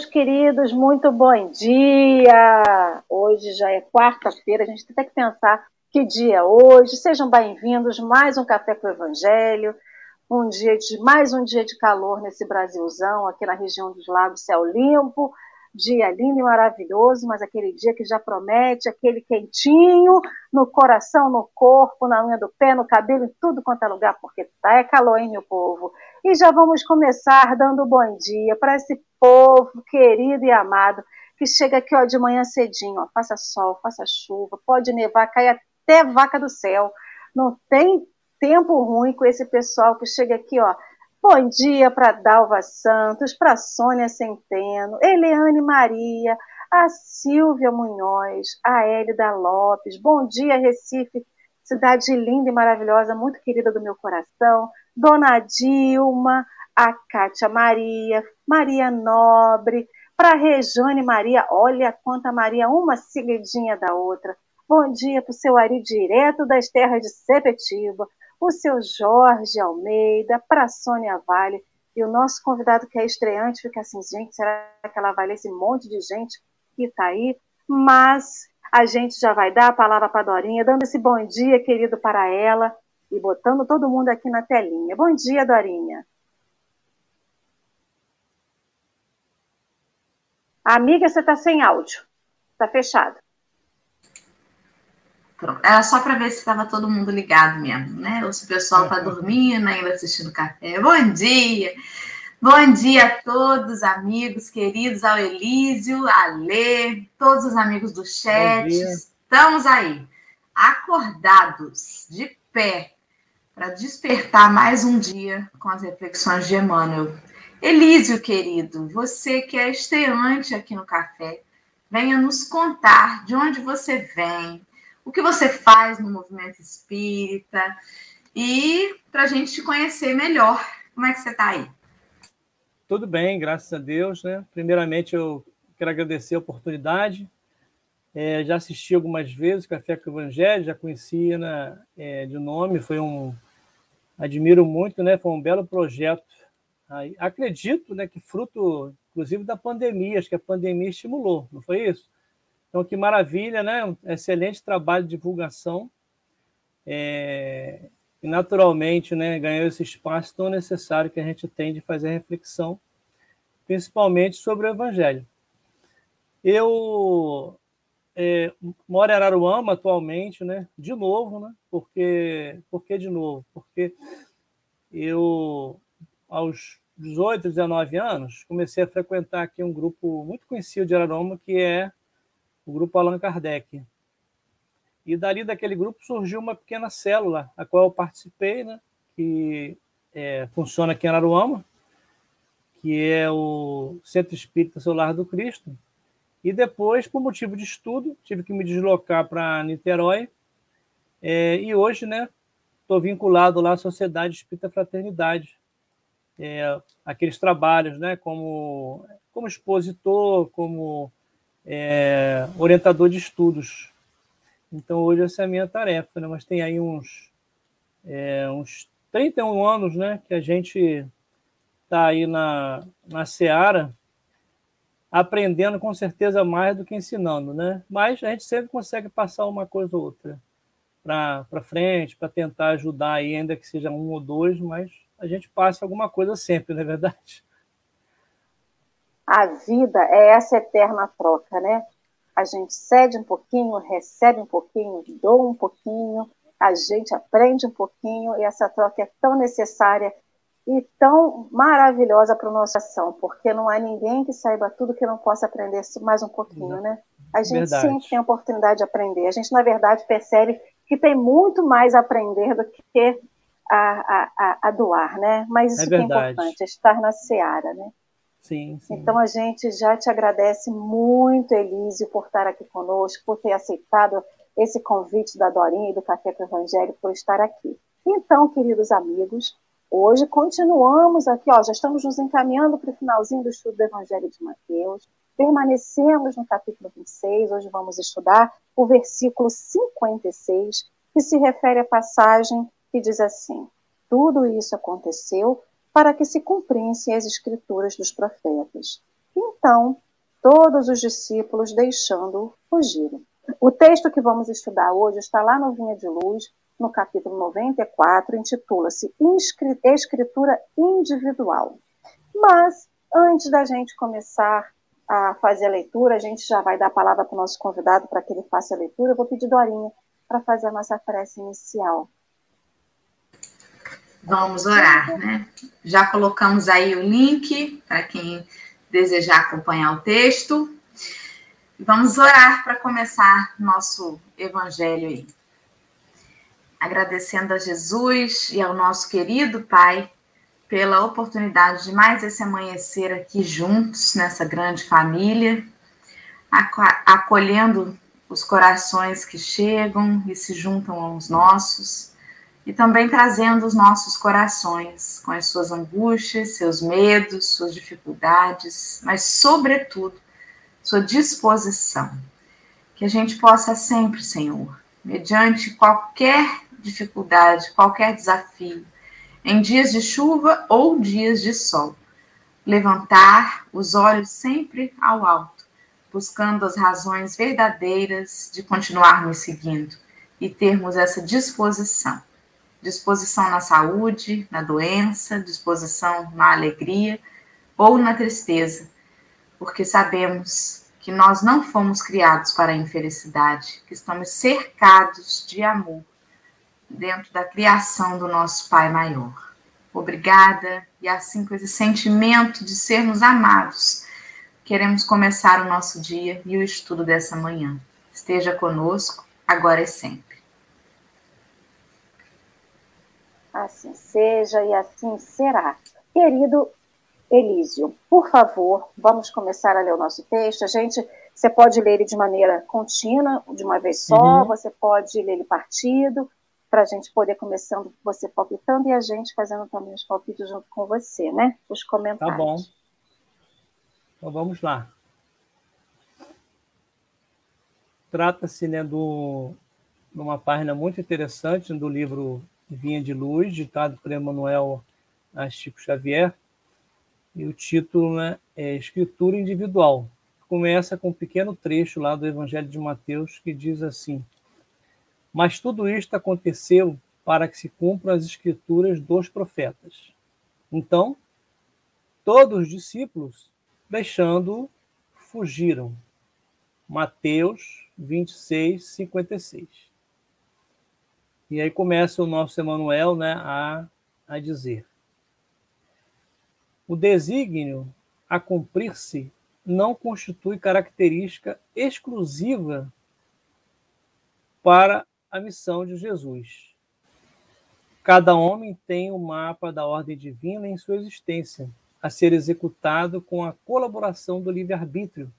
Meus queridos, muito bom dia! Hoje já é quarta-feira, a gente tem que pensar que dia é hoje. Sejam bem-vindos mais um Café com o Evangelho, um dia de mais um dia de calor nesse Brasilzão, aqui na região dos Lagos, céu limpo, dia lindo e maravilhoso, mas aquele dia que já promete, aquele quentinho no coração, no corpo, na unha do pé, no cabelo, em tudo quanto é lugar, porque tá é calor, hein, meu povo? E já vamos começar dando bom dia para esse povo querido e amado que chega aqui ó, de manhã cedinho, ó, faça sol, faça chuva, pode nevar, cai até vaca do céu. Não tem tempo ruim com esse pessoal que chega aqui, ó, Bom dia para Dalva Santos, para Sônia Centeno, Eliane Maria, a Silvia Munhoz, a Hélida Lopes. Bom dia, Recife, cidade linda e maravilhosa, muito querida do meu coração. Dona Dilma, a Cátia Maria, Maria Nobre, para Rejane Maria, olha quanta Maria, uma seguidinha da outra. Bom dia para o seu Ari, direto das terras de Sepetiba o seu Jorge Almeida, para a Sônia Vale. E o nosso convidado que é estreante fica assim, gente, será que ela vai ler esse monte de gente que está aí? Mas a gente já vai dar a palavra para a Dorinha, dando esse bom dia, querido, para ela e botando todo mundo aqui na telinha. Bom dia, Dorinha. Amiga, você está sem áudio. Está fechado. Pronto. Era só para ver se estava todo mundo ligado mesmo, né? Ou se o pessoal está dormindo, ainda assistindo café. Bom dia! Bom dia a todos, amigos queridos, ao Elísio, a Lê, todos os amigos do chat. Estamos aí, acordados, de pé, para despertar mais um dia com as reflexões de Emmanuel. Elísio, querido, você que é estreante aqui no café, venha nos contar de onde você vem, o que você faz no movimento espírita e para a gente te conhecer melhor. Como é que você está aí? Tudo bem, graças a Deus. Né? Primeiramente, eu quero agradecer a oportunidade. É, já assisti algumas vezes Café com o Evangelho, já conhecia né, é, de nome, foi um. Admiro muito, né? Foi um belo projeto. Acredito né, que fruto, inclusive, da pandemia, acho que a pandemia estimulou, não foi isso? Então, que maravilha, né? Excelente trabalho de divulgação. É, e, naturalmente, né, ganhou esse espaço tão necessário que a gente tem de fazer reflexão, principalmente sobre o Evangelho. Eu é, moro em Araruama atualmente, né? De novo, né? Porque, por que de novo? Porque eu, aos 18, 19 anos, comecei a frequentar aqui um grupo muito conhecido de Araruama, que é o grupo Allan Kardec. E dali daquele grupo surgiu uma pequena célula, a qual eu participei, né, que é, funciona aqui em Araruama, que é o Centro Espírita Solar do Cristo. E depois, por motivo de estudo, tive que me deslocar para Niterói. É, e hoje, né, estou vinculado lá à Sociedade Espírita Fraternidade. É, aqueles trabalhos, né, como, como expositor, como é, orientador de estudos. Então, hoje essa é a minha tarefa, né? mas tem aí uns, é, uns 31 anos né, que a gente está aí na, na Seara, aprendendo com certeza mais do que ensinando, né? Mas a gente sempre consegue passar uma coisa ou outra para frente, para tentar ajudar aí, ainda que seja um ou dois, mas a gente passa alguma coisa sempre, não é verdade? A vida é essa eterna troca, né? A gente cede um pouquinho, recebe um pouquinho, doa um pouquinho, a gente aprende um pouquinho e essa troca é tão necessária e tão maravilhosa para a nossa ação, porque não há ninguém que saiba tudo que não possa aprender mais um pouquinho, né? A gente verdade. sempre tem a oportunidade de aprender. A gente, na verdade, percebe que tem muito mais a aprender do que a, a, a doar, né? Mas isso é, que é importante, é estar na seara, né? Sim, sim. Então a gente já te agradece muito, Elísio, por estar aqui conosco, por ter aceitado esse convite da Dorinha e do Café com o Evangelho, por estar aqui. Então, queridos amigos, hoje continuamos aqui, ó, já estamos nos encaminhando para o finalzinho do estudo do Evangelho de Mateus. Permanecemos no capítulo 26, hoje vamos estudar o versículo 56, que se refere à passagem que diz assim: Tudo isso aconteceu para que se cumprissem as escrituras dos profetas. Então, todos os discípulos deixando-o fugiram. O texto que vamos estudar hoje está lá no Vinha de Luz, no capítulo 94, intitula-se Escritura Individual. Mas, antes da gente começar a fazer a leitura, a gente já vai dar a palavra para o nosso convidado para que ele faça a leitura. Eu vou pedir Dorinha para fazer a nossa prece inicial. Vamos orar, né? Já colocamos aí o link para quem desejar acompanhar o texto. Vamos orar para começar nosso evangelho aí. Agradecendo a Jesus e ao nosso querido Pai pela oportunidade de mais esse amanhecer aqui juntos, nessa grande família, acolhendo os corações que chegam e se juntam aos nossos, e também trazendo os nossos corações com as suas angústias, seus medos, suas dificuldades, mas, sobretudo, sua disposição. Que a gente possa sempre, Senhor, mediante qualquer dificuldade, qualquer desafio, em dias de chuva ou dias de sol, levantar os olhos sempre ao alto, buscando as razões verdadeiras de continuar nos seguindo e termos essa disposição. Disposição na saúde, na doença, disposição na alegria ou na tristeza, porque sabemos que nós não fomos criados para a infelicidade, que estamos cercados de amor dentro da criação do nosso Pai maior. Obrigada, e assim com esse sentimento de sermos amados, queremos começar o nosso dia e o estudo dessa manhã. Esteja conosco, agora e sempre. Assim seja e assim será. Querido Elísio, por favor, vamos começar a ler o nosso texto. A gente, você pode ler ele de maneira contínua, de uma vez só, uhum. você pode ler ele partido, para a gente poder começando você palpitando e a gente fazendo também os palpites junto com você, né? Os comentários. Tá bom. Então vamos lá. Trata-se né, do, de uma página muito interessante do livro Vinha de Luz, ditado por Emmanuel Chico Xavier, e o título né, é Escritura Individual. Começa com um pequeno trecho lá do Evangelho de Mateus que diz assim: Mas tudo isto aconteceu para que se cumpram as escrituras dos profetas. Então, todos os discípulos, deixando-o, fugiram. Mateus 26, 56. E aí começa o nosso Emanuel né, a, a dizer: o desígnio a cumprir-se não constitui característica exclusiva para a missão de Jesus. Cada homem tem o um mapa da ordem divina em sua existência, a ser executado com a colaboração do livre-arbítrio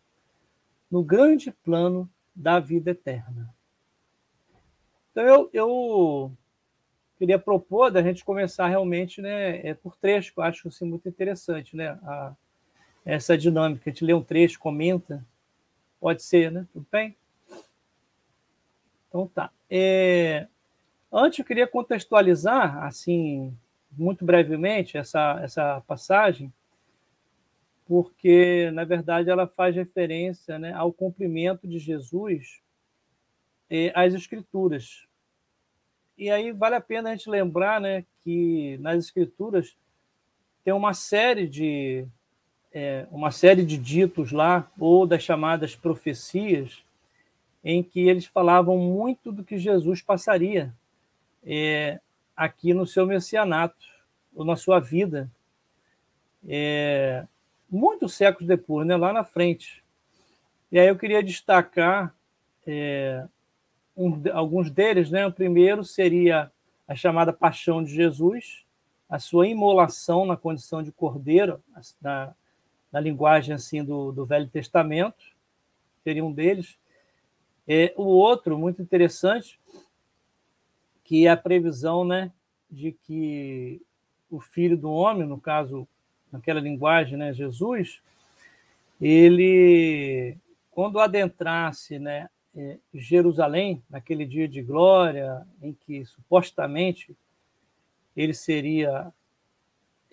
no grande plano da vida eterna. Então, eu, eu queria propor da gente começar realmente né, é, por trecho, que eu acho assim, muito interessante, né? A, essa dinâmica. A gente lê um trecho, comenta, pode ser, né? Tudo bem? Então tá. É, antes eu queria contextualizar, assim, muito brevemente, essa, essa passagem, porque, na verdade, ela faz referência né, ao cumprimento de Jesus é, às Escrituras. E aí vale a pena a gente lembrar né, que nas escrituras tem uma série de é, uma série de ditos lá, ou das chamadas profecias, em que eles falavam muito do que Jesus passaria é, aqui no seu messianato, ou na sua vida, é, muitos séculos depois, né, lá na frente. E aí eu queria destacar é, alguns deles, né? O primeiro seria a chamada paixão de Jesus, a sua imolação na condição de cordeiro, na, na linguagem assim do, do Velho Testamento, seria um deles. É, o outro, muito interessante, que é a previsão né, de que o filho do homem, no caso, naquela linguagem, né, Jesus, ele, quando adentrasse né, é, Jerusalém, naquele dia de glória, em que supostamente ele seria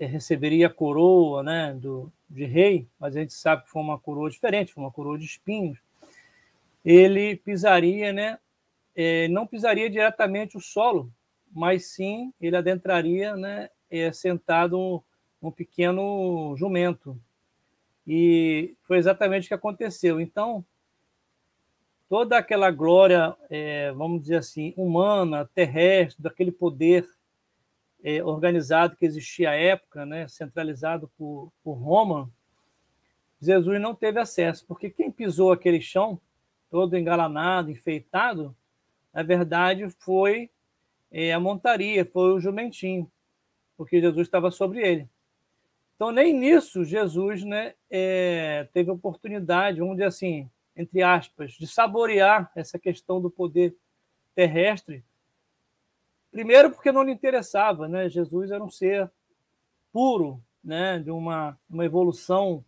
receberia a coroa né, do, de rei, mas a gente sabe que foi uma coroa diferente, foi uma coroa de espinhos. Ele pisaria, né, é, não pisaria diretamente o solo, mas sim ele adentraria, né, é, sentado num pequeno jumento. E foi exatamente o que aconteceu. Então, toda aquela glória, é, vamos dizer assim, humana, terrestre, daquele poder é, organizado que existia à época, né, centralizado por, por Roma, Jesus não teve acesso, porque quem pisou aquele chão, todo engalanado, enfeitado, na verdade foi é, a montaria, foi o jumentinho, porque Jesus estava sobre ele. Então, nem nisso Jesus né, é, teve oportunidade, vamos dizer assim, entre aspas, de saborear essa questão do poder terrestre. Primeiro, porque não lhe interessava, né? Jesus era um ser puro, né? De uma, uma evolução,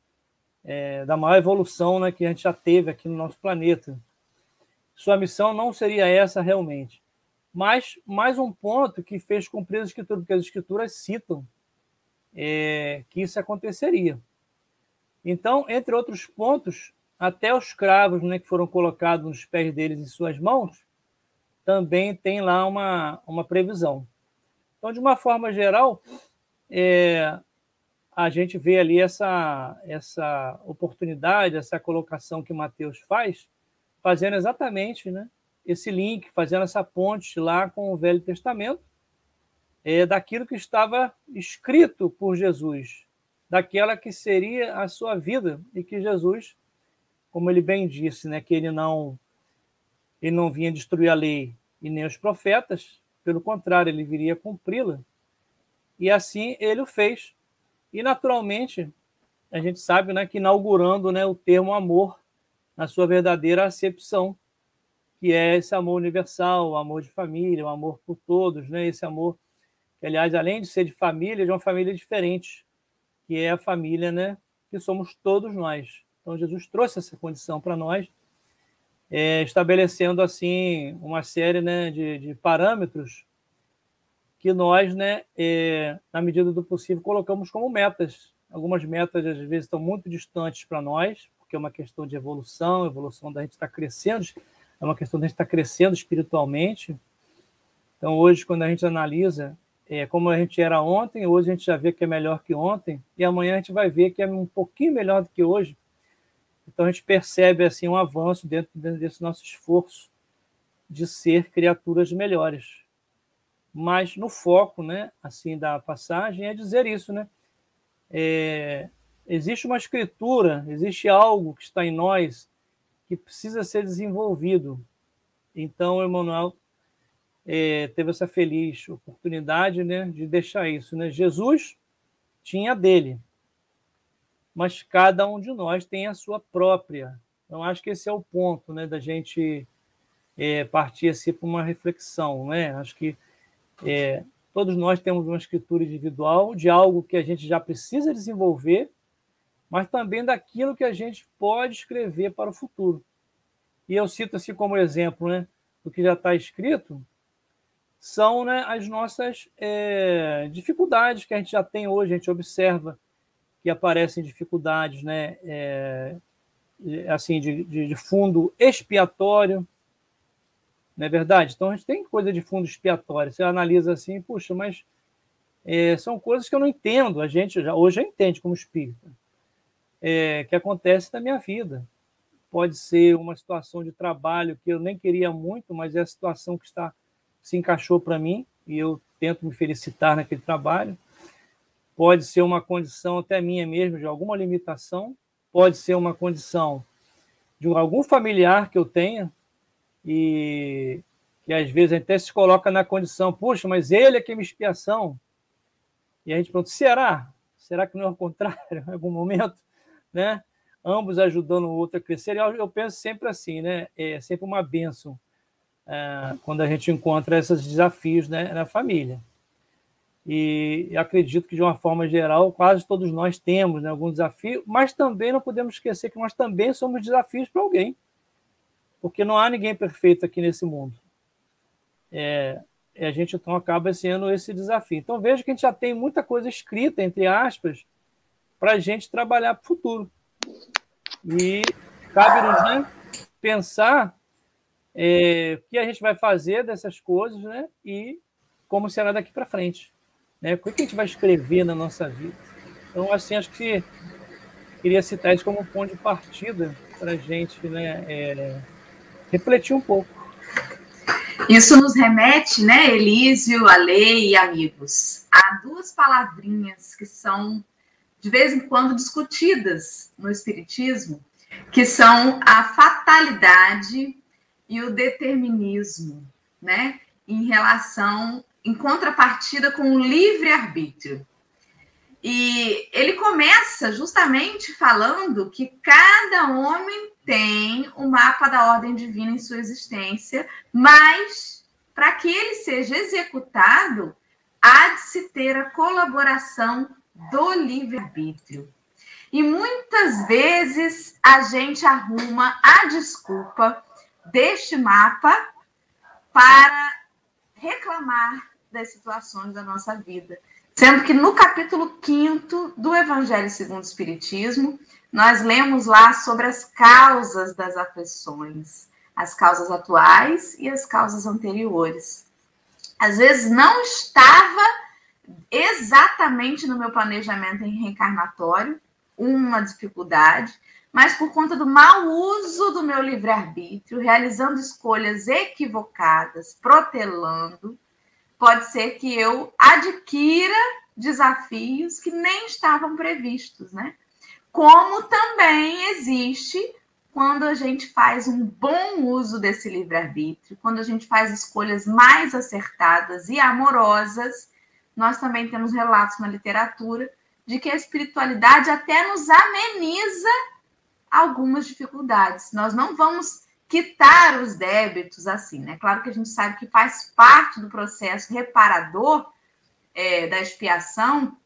é, da maior evolução né, que a gente já teve aqui no nosso planeta. Sua missão não seria essa realmente. Mas mais um ponto que fez cumprir as escrituras, porque as escrituras citam é, que isso aconteceria. Então, entre outros pontos, até os cravos né, que foram colocados nos pés deles em suas mãos, também tem lá uma, uma previsão. Então, de uma forma geral, é, a gente vê ali essa, essa oportunidade, essa colocação que Mateus faz, fazendo exatamente né, esse link, fazendo essa ponte lá com o Velho Testamento, é, daquilo que estava escrito por Jesus, daquela que seria a sua vida e que Jesus como ele bem disse, né, que ele não ele não vinha destruir a lei e nem os profetas, pelo contrário, ele viria cumpri-la. E assim ele o fez. E naturalmente, a gente sabe, né, que inaugurando, né, o termo amor na sua verdadeira acepção, que é esse amor universal, o amor de família, o amor por todos, né, esse amor que aliás, além de ser de família, é de uma família diferente, que é a família, né, que somos todos nós. Então, Jesus trouxe essa condição para nós, é, estabelecendo, assim, uma série né, de, de parâmetros que nós, né, é, na medida do possível, colocamos como metas. Algumas metas, às vezes, estão muito distantes para nós, porque é uma questão de evolução, evolução da gente estar tá crescendo, é uma questão da gente estar tá crescendo espiritualmente. Então, hoje, quando a gente analisa é, como a gente era ontem, hoje a gente já vê que é melhor que ontem, e amanhã a gente vai ver que é um pouquinho melhor do que hoje, então a gente percebe assim um avanço dentro desse nosso esforço de ser criaturas melhores. Mas no foco, né, assim da passagem é dizer isso, né? É, existe uma escritura, existe algo que está em nós que precisa ser desenvolvido. Então, Emmanuel é, teve essa feliz oportunidade né, de deixar isso. Né? Jesus tinha dele, mas cada um de nós tem a sua própria. Então, acho que esse é o ponto né, da gente é, partir assim para uma reflexão. Né? Acho que é, todos nós temos uma escritura individual de algo que a gente já precisa desenvolver, mas também daquilo que a gente pode escrever para o futuro. E eu cito assim como exemplo né, do que já está escrito, são né, as nossas é, dificuldades que a gente já tem hoje, a gente observa que aparecem dificuldades, né, é, assim, de, de, de, fundo expiatório, não é verdade? Então a gente tem coisa de fundo expiatório. Você analisa assim, puxa, mas é, são coisas que eu não entendo. A gente já hoje já entende como espírita, é, que acontece na minha vida. Pode ser uma situação de trabalho que eu nem queria muito, mas é a situação que está se encaixou para mim e eu tento me felicitar naquele trabalho pode ser uma condição até minha mesmo, de alguma limitação, pode ser uma condição de algum familiar que eu tenha, e que às vezes até se coloca na condição, puxa, mas ele é que é minha expiação. E a gente pergunta, será? Será que não é o contrário, em algum momento? Né? Ambos ajudando o outro a crescer. Eu, eu penso sempre assim, né? É sempre uma bênção é, quando a gente encontra esses desafios né, na família. E acredito que, de uma forma geral, quase todos nós temos né, algum desafio, mas também não podemos esquecer que nós também somos desafios para alguém, porque não há ninguém perfeito aqui nesse mundo. É, a gente então acaba sendo esse desafio. Então veja que a gente já tem muita coisa escrita, entre aspas, para a gente trabalhar para o futuro. E cabe-nos né, pensar é, o que a gente vai fazer dessas coisas né, e como será daqui para frente. Né? O que a gente vai escrever na nossa vida. Então, assim, acho que queria citar isso como ponto de partida para a gente né, é, refletir um pouco. Isso nos remete, né, Elísio, Ale e amigos, a duas palavrinhas que são de vez em quando discutidas no Espiritismo, que são a fatalidade e o determinismo, né? Em relação, em contrapartida com o livre-arbítrio. E ele começa justamente falando que cada homem tem o mapa da ordem divina em sua existência, mas para que ele seja executado, há de se ter a colaboração do livre-arbítrio. E muitas vezes a gente arruma a desculpa deste mapa para reclamar das situações da nossa vida. Sendo que no capítulo 5 do Evangelho segundo o Espiritismo, nós lemos lá sobre as causas das aflições, as causas atuais e as causas anteriores. Às vezes não estava exatamente no meu planejamento reencarnatório uma dificuldade, mas por conta do mau uso do meu livre-arbítrio, realizando escolhas equivocadas, protelando, pode ser que eu adquira desafios que nem estavam previstos, né? Como também existe quando a gente faz um bom uso desse livre-arbítrio, quando a gente faz escolhas mais acertadas e amorosas, nós também temos relatos na literatura de que a espiritualidade até nos ameniza algumas dificuldades. Nós não vamos quitar os débitos assim, né? Claro que a gente sabe que faz parte do processo reparador é, da expiação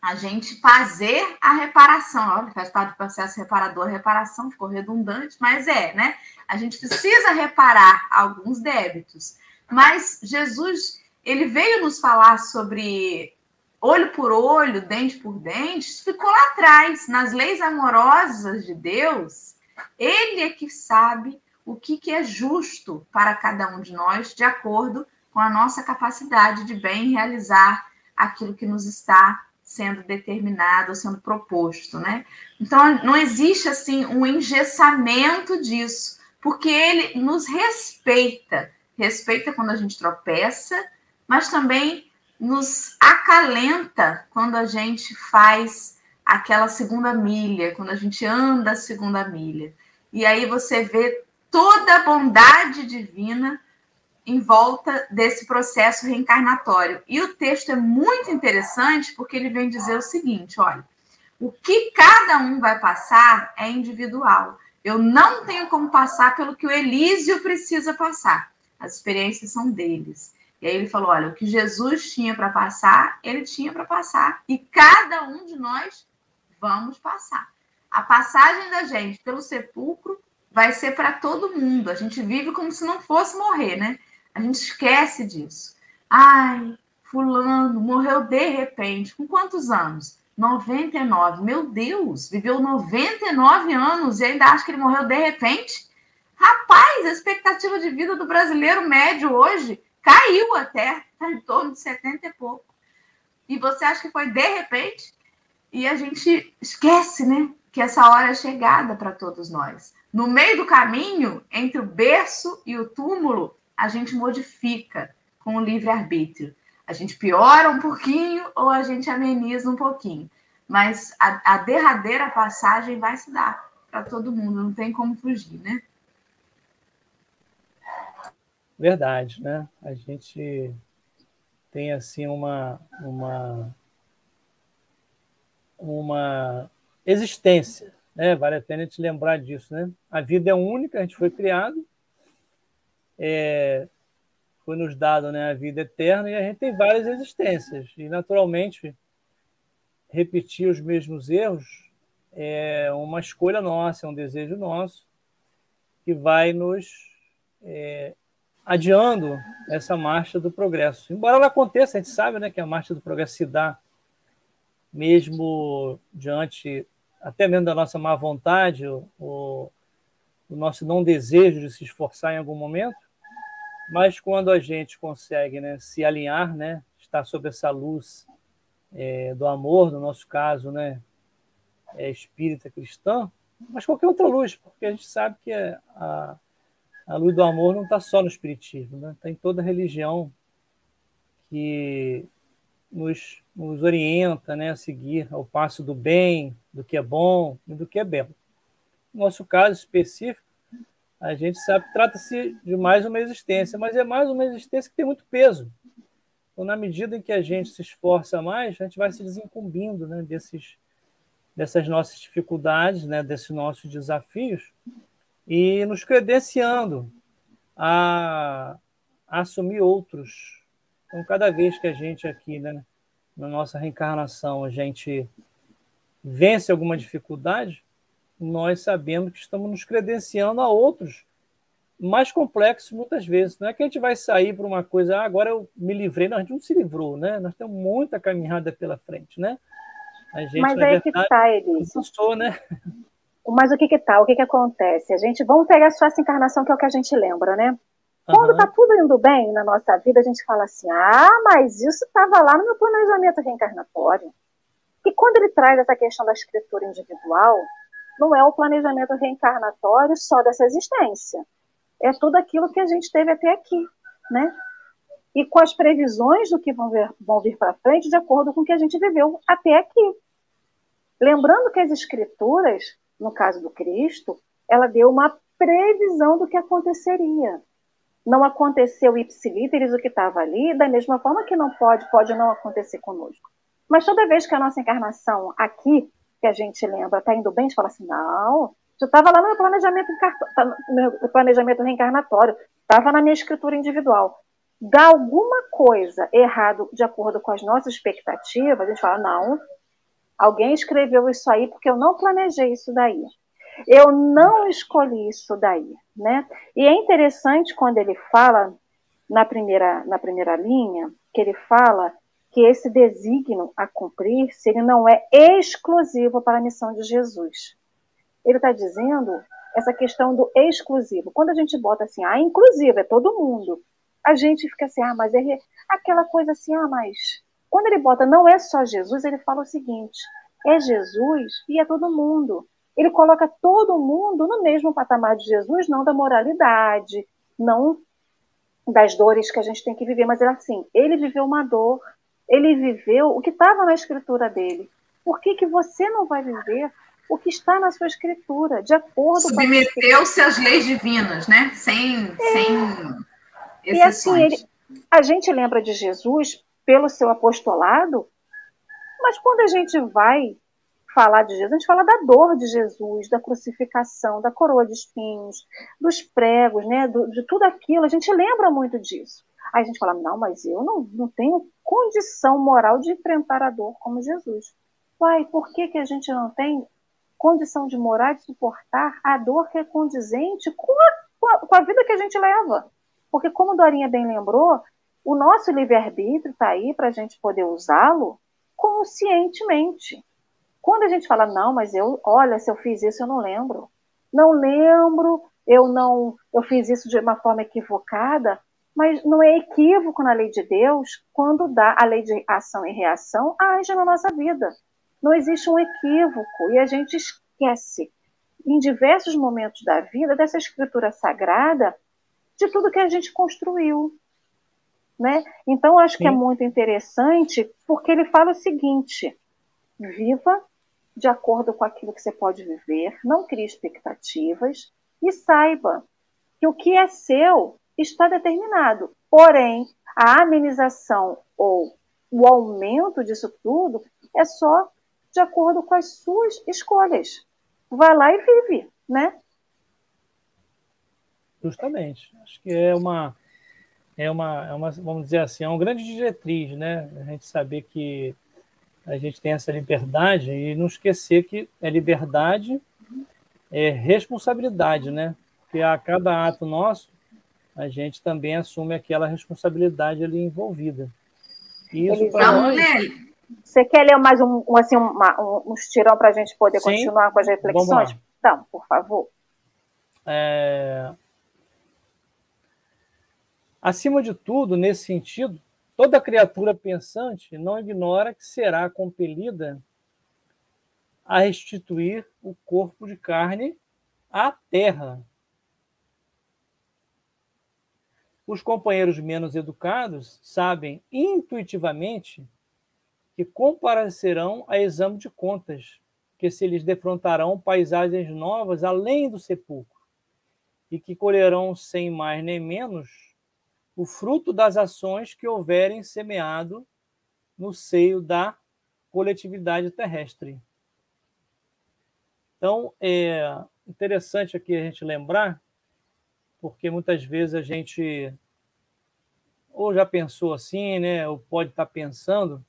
a gente fazer a reparação. Olha, faz parte do processo reparador, a reparação ficou redundante, mas é, né? A gente precisa reparar alguns débitos. Mas Jesus, ele veio nos falar sobre olho por olho, dente por dente, ficou lá atrás, nas leis amorosas de Deus. Ele é que sabe o que, que é justo para cada um de nós, de acordo com a nossa capacidade de bem realizar aquilo que nos está sendo determinado, sendo proposto, né? Então não existe assim um engessamento disso, porque ele nos respeita, respeita quando a gente tropeça, mas também nos acalenta quando a gente faz aquela segunda milha, quando a gente anda a segunda milha. E aí você vê toda a bondade divina em volta desse processo reencarnatório. E o texto é muito interessante porque ele vem dizer o seguinte: olha, o que cada um vai passar é individual. Eu não tenho como passar pelo que o Elísio precisa passar. As experiências são deles. E aí ele falou: olha, o que Jesus tinha para passar, ele tinha para passar. E cada um de nós vamos passar. A passagem da gente pelo sepulcro vai ser para todo mundo. A gente vive como se não fosse morrer, né? A gente esquece disso. Ai, fulano morreu de repente. Com quantos anos? 99. Meu Deus, viveu 99 anos e ainda acha que ele morreu de repente? Rapaz, a expectativa de vida do brasileiro médio hoje caiu até, está em torno de 70 e pouco. E você acha que foi de repente? E a gente esquece, né? Que essa hora é chegada para todos nós. No meio do caminho, entre o berço e o túmulo, a gente modifica com o livre-arbítrio. A gente piora um pouquinho ou a gente ameniza um pouquinho. Mas a, a derradeira passagem vai se dar para todo mundo, não tem como fugir, né? Verdade, né? A gente tem assim uma uma uma existência, né? Vale a pena gente lembrar disso, né? A vida é única, a gente foi criado, é, foi nos dado, né, a vida eterna e a gente tem várias existências e naturalmente repetir os mesmos erros é uma escolha nossa, é um desejo nosso que vai nos é, adiando essa marcha do progresso. Embora ela aconteça, a gente sabe né, que a marcha do progresso se dá mesmo diante, até mesmo da nossa má vontade, o, o, nosso não desejo de se esforçar em algum momento, mas quando a gente consegue né, se alinhar, né, estar sob essa luz é, do amor, no nosso caso, né, é espírita cristã, mas qualquer outra luz, porque a gente sabe que a, a luz do amor não está só no espiritismo, né? está em toda religião que nos, nos orienta né, a seguir ao passo do bem, do que é bom e do que é belo. No nosso caso específico, a gente sabe que trata-se de mais uma existência, mas é mais uma existência que tem muito peso. Então, na medida em que a gente se esforça mais, a gente vai se desencumbindo né, desses, dessas nossas dificuldades, né, desses nossos desafios, e nos credenciando a, a assumir outros. Então, cada vez que a gente aqui, né, na nossa reencarnação, a gente vence alguma dificuldade, nós sabemos que estamos nos credenciando a outros mais complexos muitas vezes. Não é que a gente vai sair para uma coisa, ah, agora eu me livrei. Gente não se livrou, né? Nós temos muita caminhada pela frente, né? A gente, Mas é que está, Elise. né? Mas o que que tá? O que que acontece? A gente, vamos pegar só essa encarnação que é o que a gente lembra, né? Quando está tudo indo bem na nossa vida, a gente fala assim: ah, mas isso estava lá no meu planejamento reencarnatório. E quando ele traz essa questão da escritura individual, não é o planejamento reencarnatório só dessa existência. É tudo aquilo que a gente teve até aqui, né? E com as previsões do que vão, ver, vão vir para frente, de acordo com o que a gente viveu até aqui. Lembrando que as escrituras no caso do Cristo, ela deu uma previsão do que aconteceria. Não aconteceu ipsilíteres o que estava ali, da mesma forma que não pode, pode não acontecer conosco. Mas toda vez que a nossa encarnação aqui, que a gente lembra, está indo bem, a gente fala assim, não, eu estava lá no meu planejamento, tá meu planejamento reencarnatório, estava na minha escritura individual. Dá alguma coisa errado de acordo com as nossas expectativas, a gente fala, não, Alguém escreveu isso aí porque eu não planejei isso daí. Eu não escolhi isso daí, né? E é interessante quando ele fala na primeira, na primeira linha, que ele fala que esse desígnio a cumprir-se, ele não é exclusivo para a missão de Jesus. Ele está dizendo essa questão do exclusivo. Quando a gente bota assim, ah, inclusivo, é todo mundo, a gente fica assim, ah, mas é aquela coisa assim, ah, mas quando ele bota não é só Jesus, ele fala o seguinte: é Jesus e é todo mundo. Ele coloca todo mundo no mesmo patamar de Jesus, não da moralidade, não das dores que a gente tem que viver, mas é assim, ele viveu uma dor, ele viveu o que estava na escritura dele. Por que, que você não vai viver o que está na sua escritura, de acordo Submeteu-se às leis divinas, né? Sem, é. sem E assim, ele, a gente lembra de Jesus pelo seu apostolado, mas quando a gente vai falar de Jesus, a gente fala da dor de Jesus, da crucificação, da coroa de espinhos, dos pregos, né, do, de tudo aquilo. A gente lembra muito disso. Aí a gente fala, não, mas eu não, não tenho condição moral de enfrentar a dor como Jesus. Uai, por que, que a gente não tem condição de moral de suportar a dor que é condizente com a, com a vida que a gente leva? Porque, como Dorinha bem lembrou, o nosso livre-arbítrio está aí para a gente poder usá-lo conscientemente. Quando a gente fala, não, mas eu, olha, se eu fiz isso, eu não lembro. Não lembro, eu não, eu fiz isso de uma forma equivocada, mas não é equívoco na lei de Deus quando dá a lei de ação e reação age na nossa vida. Não existe um equívoco e a gente esquece em diversos momentos da vida dessa escritura sagrada de tudo que a gente construiu, né? Então, acho Sim. que é muito interessante, porque ele fala o seguinte: viva de acordo com aquilo que você pode viver, não crie expectativas e saiba que o que é seu está determinado. Porém, a amenização ou o aumento disso tudo é só de acordo com as suas escolhas. Vai lá e vive, né? Justamente. Acho que é uma é uma, é uma, vamos dizer assim, é um grande diretriz, né? A gente saber que a gente tem essa liberdade e não esquecer que é liberdade, é responsabilidade, né? Porque a cada ato nosso, a gente também assume aquela responsabilidade ali envolvida. Isso Vamos ler. Você quer ler mais um, um assim, uma, um, um estirão para a gente poder Sim. continuar com as reflexões? Então, por favor. É... Acima de tudo, nesse sentido, toda criatura pensante não ignora que será compelida a restituir o corpo de carne à terra. Os companheiros menos educados sabem intuitivamente que comparecerão a exame de contas, que se lhes defrontarão paisagens novas além do sepulcro, e que colherão sem mais nem menos o fruto das ações que houverem semeado no seio da coletividade terrestre. Então, é interessante aqui a gente lembrar, porque muitas vezes a gente ou já pensou assim, né, ou pode estar pensando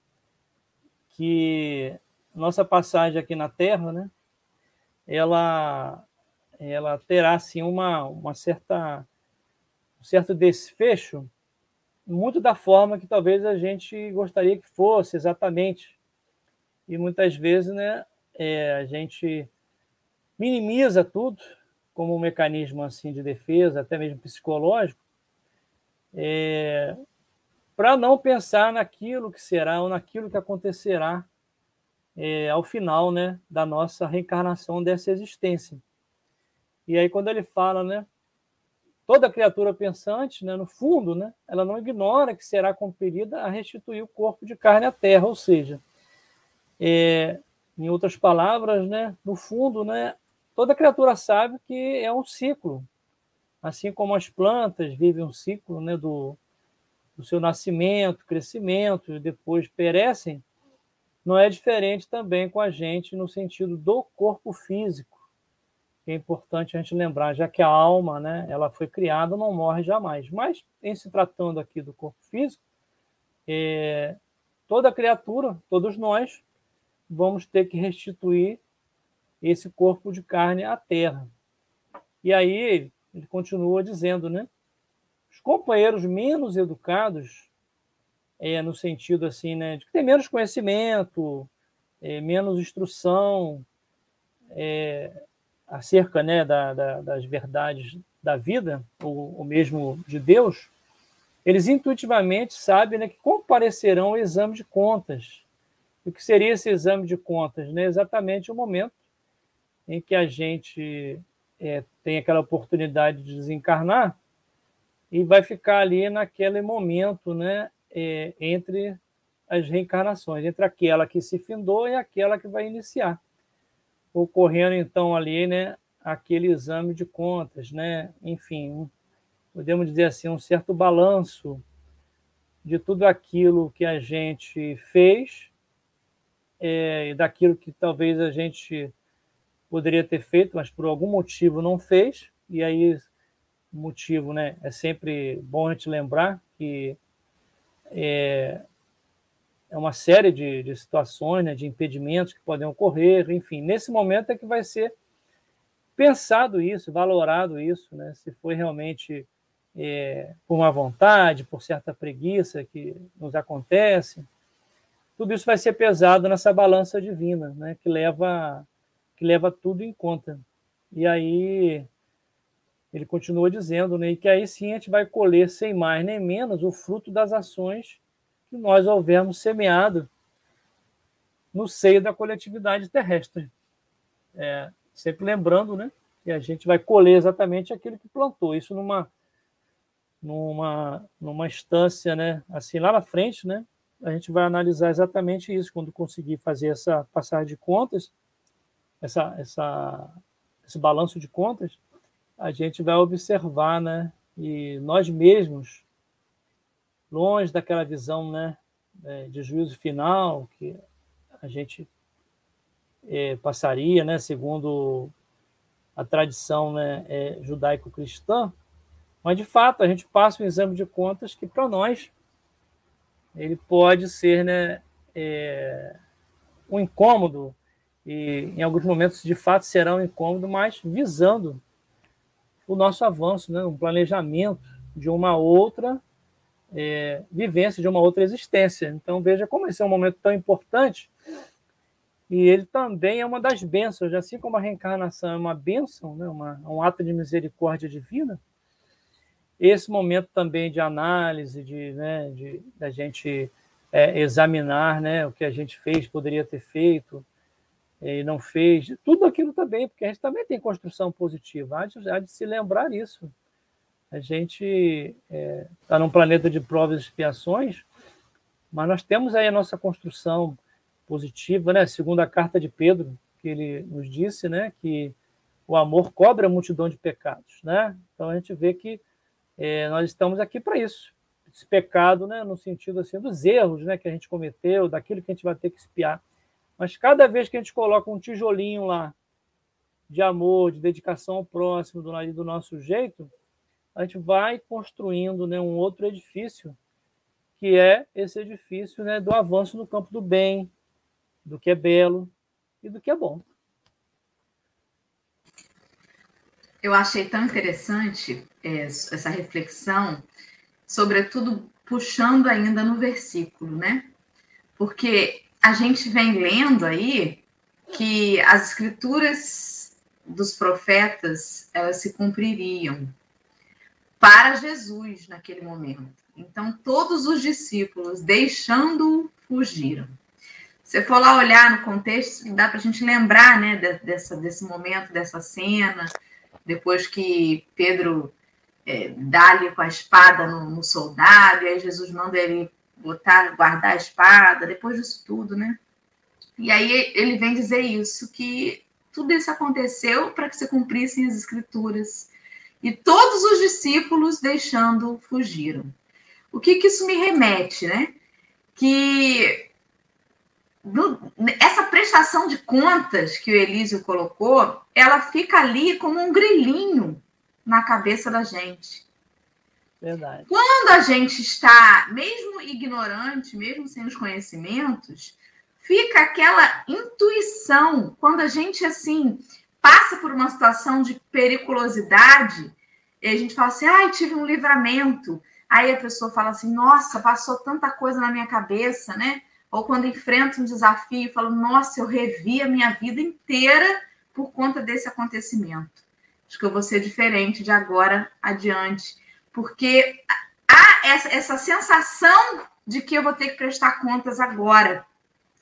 que nossa passagem aqui na Terra, né, ela ela terá assim uma uma certa um certo desfecho muito da forma que talvez a gente gostaria que fosse exatamente e muitas vezes, né, é, a gente minimiza tudo como um mecanismo assim de defesa, até mesmo psicológico, é, para não pensar naquilo que será ou naquilo que acontecerá é, ao final né, da nossa reencarnação dessa existência. E aí, quando ele fala, né, toda criatura pensante, né, no fundo, né, ela não ignora que será compelida a restituir o corpo de carne à terra, ou seja, é, em outras palavras, né, no fundo, né, Toda criatura sabe que é um ciclo. Assim como as plantas vivem um ciclo né, do, do seu nascimento, crescimento e depois perecem, não é diferente também com a gente no sentido do corpo físico. É importante a gente lembrar, já que a alma, né, ela foi criada, não morre jamais. Mas, em se tratando aqui do corpo físico, é, toda criatura, todos nós, vamos ter que restituir esse corpo de carne à terra. E aí ele continua dizendo, né? Os companheiros menos educados, é, no sentido assim, né, de que tem menos conhecimento, é, menos instrução é, acerca né, da, da, das verdades da vida, ou, ou, mesmo de Deus, eles intuitivamente sabem né, que comparecerão ao exame de contas. O que seria esse exame de contas? Né? Exatamente o momento em que a gente é, tem aquela oportunidade de desencarnar e vai ficar ali naquele momento, né, é, entre as reencarnações, entre aquela que se findou e aquela que vai iniciar, ocorrendo então ali, né, aquele exame de contas, né, enfim, podemos dizer assim, um certo balanço de tudo aquilo que a gente fez é, e daquilo que talvez a gente poderia ter feito, mas por algum motivo não fez, e aí motivo né, é sempre bom a gente lembrar que é, é uma série de, de situações, né, de impedimentos que podem ocorrer, enfim, nesse momento é que vai ser pensado isso, valorado isso, né, se foi realmente é, por uma vontade, por certa preguiça que nos acontece, tudo isso vai ser pesado nessa balança divina, né, que leva que leva tudo em conta. E aí ele continua dizendo né, que aí sim a gente vai colher sem mais nem menos o fruto das ações que nós houvermos semeado no seio da coletividade terrestre. É, sempre lembrando né, que a gente vai colher exatamente aquilo que plantou. Isso numa, numa, numa instância né, assim lá na frente, né, a gente vai analisar exatamente isso quando conseguir fazer essa passagem de contas essa, essa, esse balanço de contas, a gente vai observar, né? E nós mesmos, longe daquela visão, né, é, de juízo final que a gente é, passaria, né, segundo a tradição né, é, judaico-cristã, mas de fato a gente passa um exame de contas que para nós ele pode ser, né, é, um incômodo e em alguns momentos de fato será um incômodo, mas visando o nosso avanço, né? um planejamento de uma outra é, vivência, de uma outra existência. Então veja como esse é um momento tão importante e ele também é uma das bênçãos, assim como a reencarnação é uma bênção, né, uma, um ato de misericórdia divina, esse momento também de análise, de, né, de gente é, examinar né, o que a gente fez, poderia ter feito e não fez, tudo aquilo também, porque a gente também tem construção positiva, há de, há de se lembrar isso. A gente está é, tá num planeta de provas e expiações, mas nós temos aí a nossa construção positiva, né? Segundo a carta de Pedro, que ele nos disse, né, que o amor cobre a multidão de pecados, né? Então a gente vê que é, nós estamos aqui para isso. Esse pecado, né, no sentido assim dos erros, né, que a gente cometeu, daquilo que a gente vai ter que espiar. Mas cada vez que a gente coloca um tijolinho lá de amor, de dedicação ao próximo, do, do nosso jeito, a gente vai construindo, né, um outro edifício, que é esse edifício, né, do avanço no campo do bem, do que é belo e do que é bom. Eu achei tão interessante é, essa reflexão, sobretudo puxando ainda no versículo, né? Porque a gente vem lendo aí que as escrituras dos profetas elas se cumpririam para Jesus naquele momento. Então todos os discípulos deixando-o fugiram. Se for lá olhar no contexto, dá para a gente lembrar né, dessa, desse momento, dessa cena, depois que Pedro é, dá-lhe com a espada no, no, soldado, e aí Jesus manda ele botar, guardar a espada, depois disso tudo, né? E aí ele vem dizer isso, que tudo isso aconteceu para que se cumprissem as escrituras. E todos os discípulos deixando fugiram. O que, que isso me remete, né? Que essa prestação de contas que o Elísio colocou, ela fica ali como um grilinho na cabeça da gente. Verdade. Quando a gente está, mesmo ignorante, mesmo sem os conhecimentos, fica aquela intuição. Quando a gente, assim, passa por uma situação de periculosidade, e a gente fala assim, ai, tive um livramento. Aí a pessoa fala assim, nossa, passou tanta coisa na minha cabeça, né? ou quando enfrento um desafio falo, nossa, eu revi a minha vida inteira por conta desse acontecimento. Acho que eu vou ser diferente de agora adiante, porque há essa, essa sensação de que eu vou ter que prestar contas agora.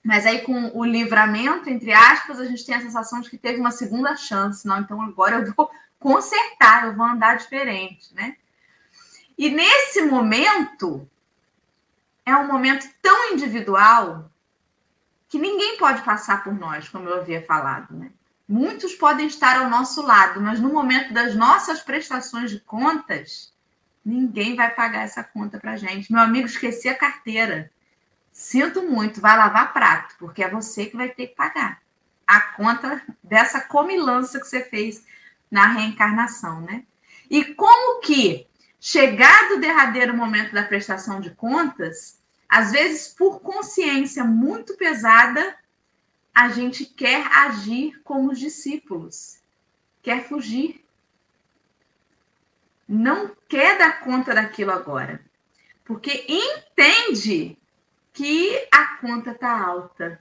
Mas aí, com o livramento, entre aspas, a gente tem a sensação de que teve uma segunda chance. Não, então agora eu vou consertar, eu vou andar diferente, né? E nesse momento, é um momento tão individual que ninguém pode passar por nós, como eu havia falado, né? Muitos podem estar ao nosso lado, mas no momento das nossas prestações de contas, ninguém vai pagar essa conta para gente. Meu amigo, esqueci a carteira. Sinto muito, vai lavar prato, porque é você que vai ter que pagar a conta dessa comilança que você fez na reencarnação, né? E como que, chegado o derradeiro momento da prestação de contas, às vezes, por consciência muito pesada, a gente quer agir como os discípulos, quer fugir. Não quer dar conta daquilo agora, porque entende que a conta está alta.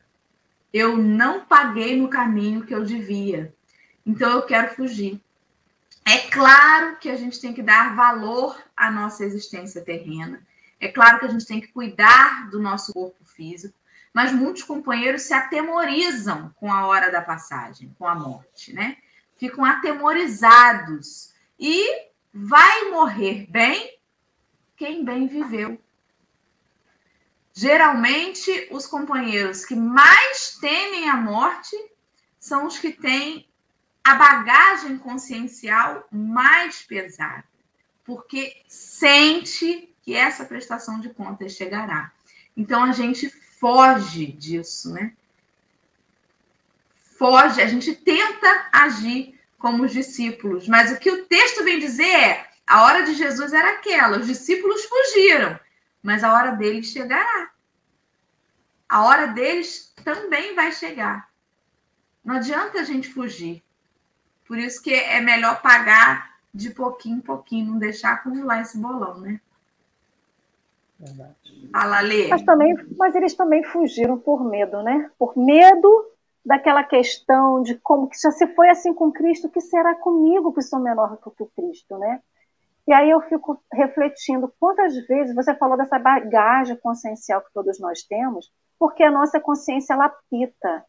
Eu não paguei no caminho que eu devia, então eu quero fugir. É claro que a gente tem que dar valor à nossa existência terrena é claro que a gente tem que cuidar do nosso corpo físico, mas muitos companheiros se atemorizam com a hora da passagem, com a morte, né? Ficam atemorizados e vai morrer bem quem bem viveu. Geralmente, os companheiros que mais temem a morte são os que têm a bagagem consciencial mais pesada, porque sente que essa prestação de contas chegará. Então a gente foge disso, né? Foge, a gente tenta agir como os discípulos, mas o que o texto vem dizer é: a hora de Jesus era aquela, os discípulos fugiram, mas a hora deles chegará. A hora deles também vai chegar. Não adianta a gente fugir. Por isso que é melhor pagar de pouquinho em pouquinho, não deixar acumular esse bolão, né? Verdade. Fala, Lê. Mas, também, mas eles também fugiram por medo, né? Por medo daquela questão de como que se você foi assim com Cristo, o que será comigo que sou menor que o Cristo, né? E aí eu fico refletindo quantas vezes você falou dessa bagagem consciencial que todos nós temos, porque a nossa consciência ela apita.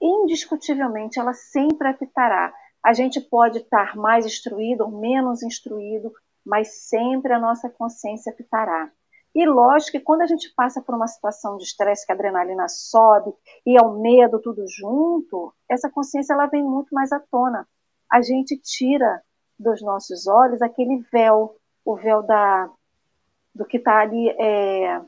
Indiscutivelmente, ela sempre apitará. A gente pode estar mais instruído ou menos instruído, mas sempre a nossa consciência apitará. E lógico que quando a gente passa por uma situação de estresse, que a adrenalina sobe e é o medo tudo junto, essa consciência ela vem muito mais à tona. A gente tira dos nossos olhos aquele véu, o véu da do que está ali, é,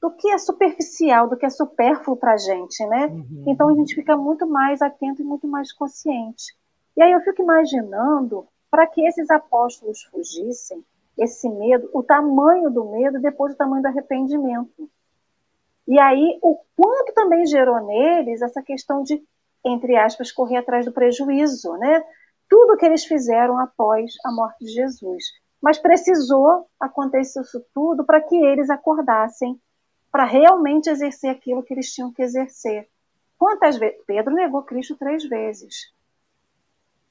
do que é superficial, do que é supérfluo para a gente, né? Uhum. Então a gente fica muito mais atento e muito mais consciente. E aí eu fico imaginando para que esses apóstolos fugissem, esse medo, o tamanho do medo depois o tamanho do arrependimento. E aí, o quanto também gerou neles essa questão de, entre aspas, correr atrás do prejuízo, né? Tudo que eles fizeram após a morte de Jesus. Mas precisou acontecer isso tudo para que eles acordassem, para realmente exercer aquilo que eles tinham que exercer. Quantas vezes? Pedro negou Cristo três vezes.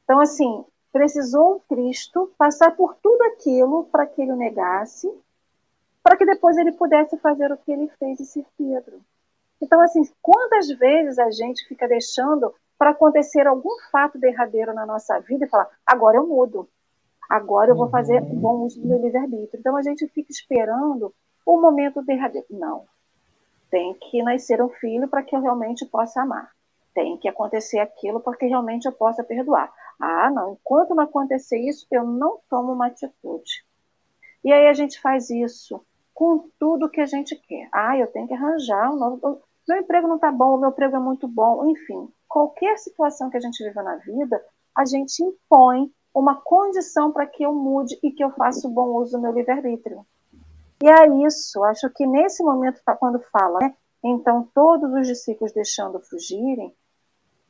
Então, assim, precisou Cristo passar por tudo aquilo para que ele o negasse, para que depois ele pudesse fazer o que ele fez e ser Pedro. Então, assim, quantas vezes a gente fica deixando para acontecer algum fato derradeiro na nossa vida e falar, agora eu mudo, agora eu vou fazer uhum. bom uso do meu livre-arbítrio. Então, a gente fica esperando o momento derradeiro. Não. Tem que nascer um filho para que eu realmente possa amar. Tem que acontecer aquilo para que realmente eu possa perdoar. Ah, não, enquanto não acontecer isso, eu não tomo uma atitude. E aí a gente faz isso com tudo que a gente quer. Ah, eu tenho que arranjar um novo. Meu emprego não está bom, o meu emprego é muito bom. Enfim, qualquer situação que a gente viva na vida, a gente impõe uma condição para que eu mude e que eu faça o bom uso do meu livre-arbítrio. E é isso, acho que nesse momento, quando fala, né, então todos os discípulos deixando fugirem,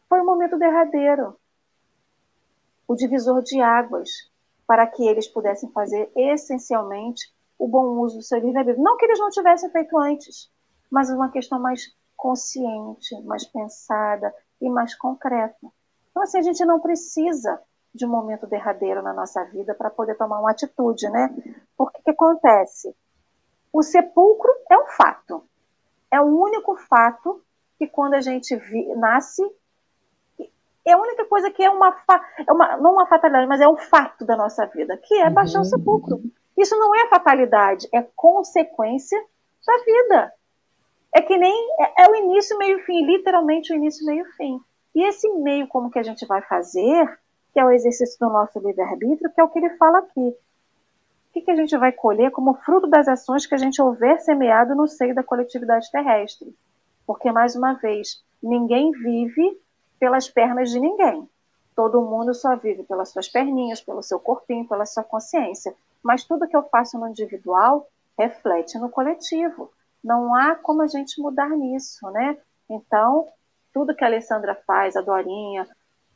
foi um momento derradeiro o divisor de águas, para que eles pudessem fazer essencialmente o bom uso do seu livre-arbítrio. Não que eles não tivessem feito antes, mas uma questão mais consciente, mais pensada e mais concreta. Então, assim, a gente não precisa de um momento derradeiro na nossa vida para poder tomar uma atitude, né? Porque o que acontece? O sepulcro é um fato. É o único fato que quando a gente vi, nasce, é a única coisa que é uma, é uma não uma fatalidade, mas é um fato da nossa vida, que é baixar uhum. o sepulcro. Isso não é fatalidade, é consequência da vida. É que nem é, é o início, meio fim, literalmente o início, meio fim. E esse meio, como que a gente vai fazer, que é o exercício do nosso livre-arbítrio, que é o que ele fala aqui. O que, que a gente vai colher como fruto das ações que a gente houver semeado no seio da coletividade terrestre? Porque, mais uma vez, ninguém vive pelas pernas de ninguém. Todo mundo só vive pelas suas perninhas, pelo seu corpinho, pela sua consciência. Mas tudo que eu faço no individual reflete no coletivo. Não há como a gente mudar nisso, né? Então, tudo que a Alessandra faz, a Dorinha,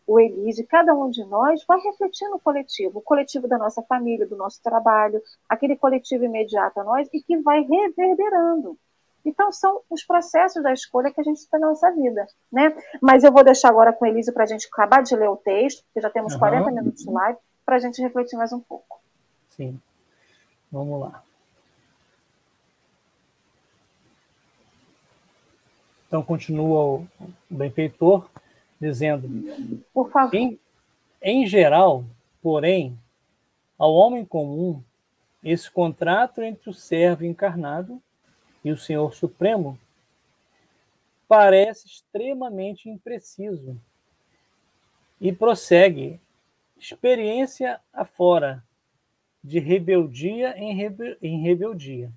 o Elise, cada um de nós vai refletir no coletivo, o coletivo da nossa família, do nosso trabalho, aquele coletivo imediato a nós e que vai reverberando. Então, são os processos da escolha que a gente tem na nossa vida, né? Mas eu vou deixar agora com a Elise para a gente acabar de ler o texto, porque já temos uhum. 40 minutos de live, para a gente refletir mais um pouco. Sim. Vamos lá. Então, continua o benfeitor dizendo: Por favor. Em, em geral, porém, ao homem comum, esse contrato entre o servo encarnado e o Senhor Supremo parece extremamente impreciso e prossegue experiência afora de rebeldia em, rebe em rebeldia.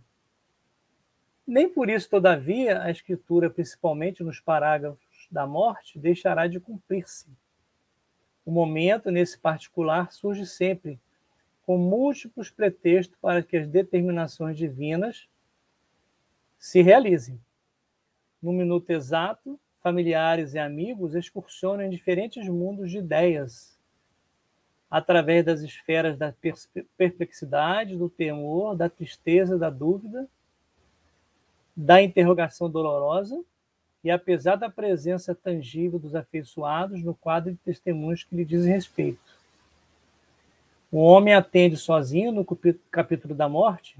Nem por isso, todavia, a Escritura, principalmente nos parágrafos da morte, deixará de cumprir-se. O momento, nesse particular, surge sempre com múltiplos pretextos para que as determinações divinas se realizem. No minuto exato, familiares e amigos excursionam em diferentes mundos de ideias, através das esferas da perplexidade, do temor, da tristeza, da dúvida, da interrogação dolorosa, e apesar da presença tangível dos afeiçoados no quadro de testemunhos que lhe dizem respeito. O homem atende sozinho, no capítulo da morte,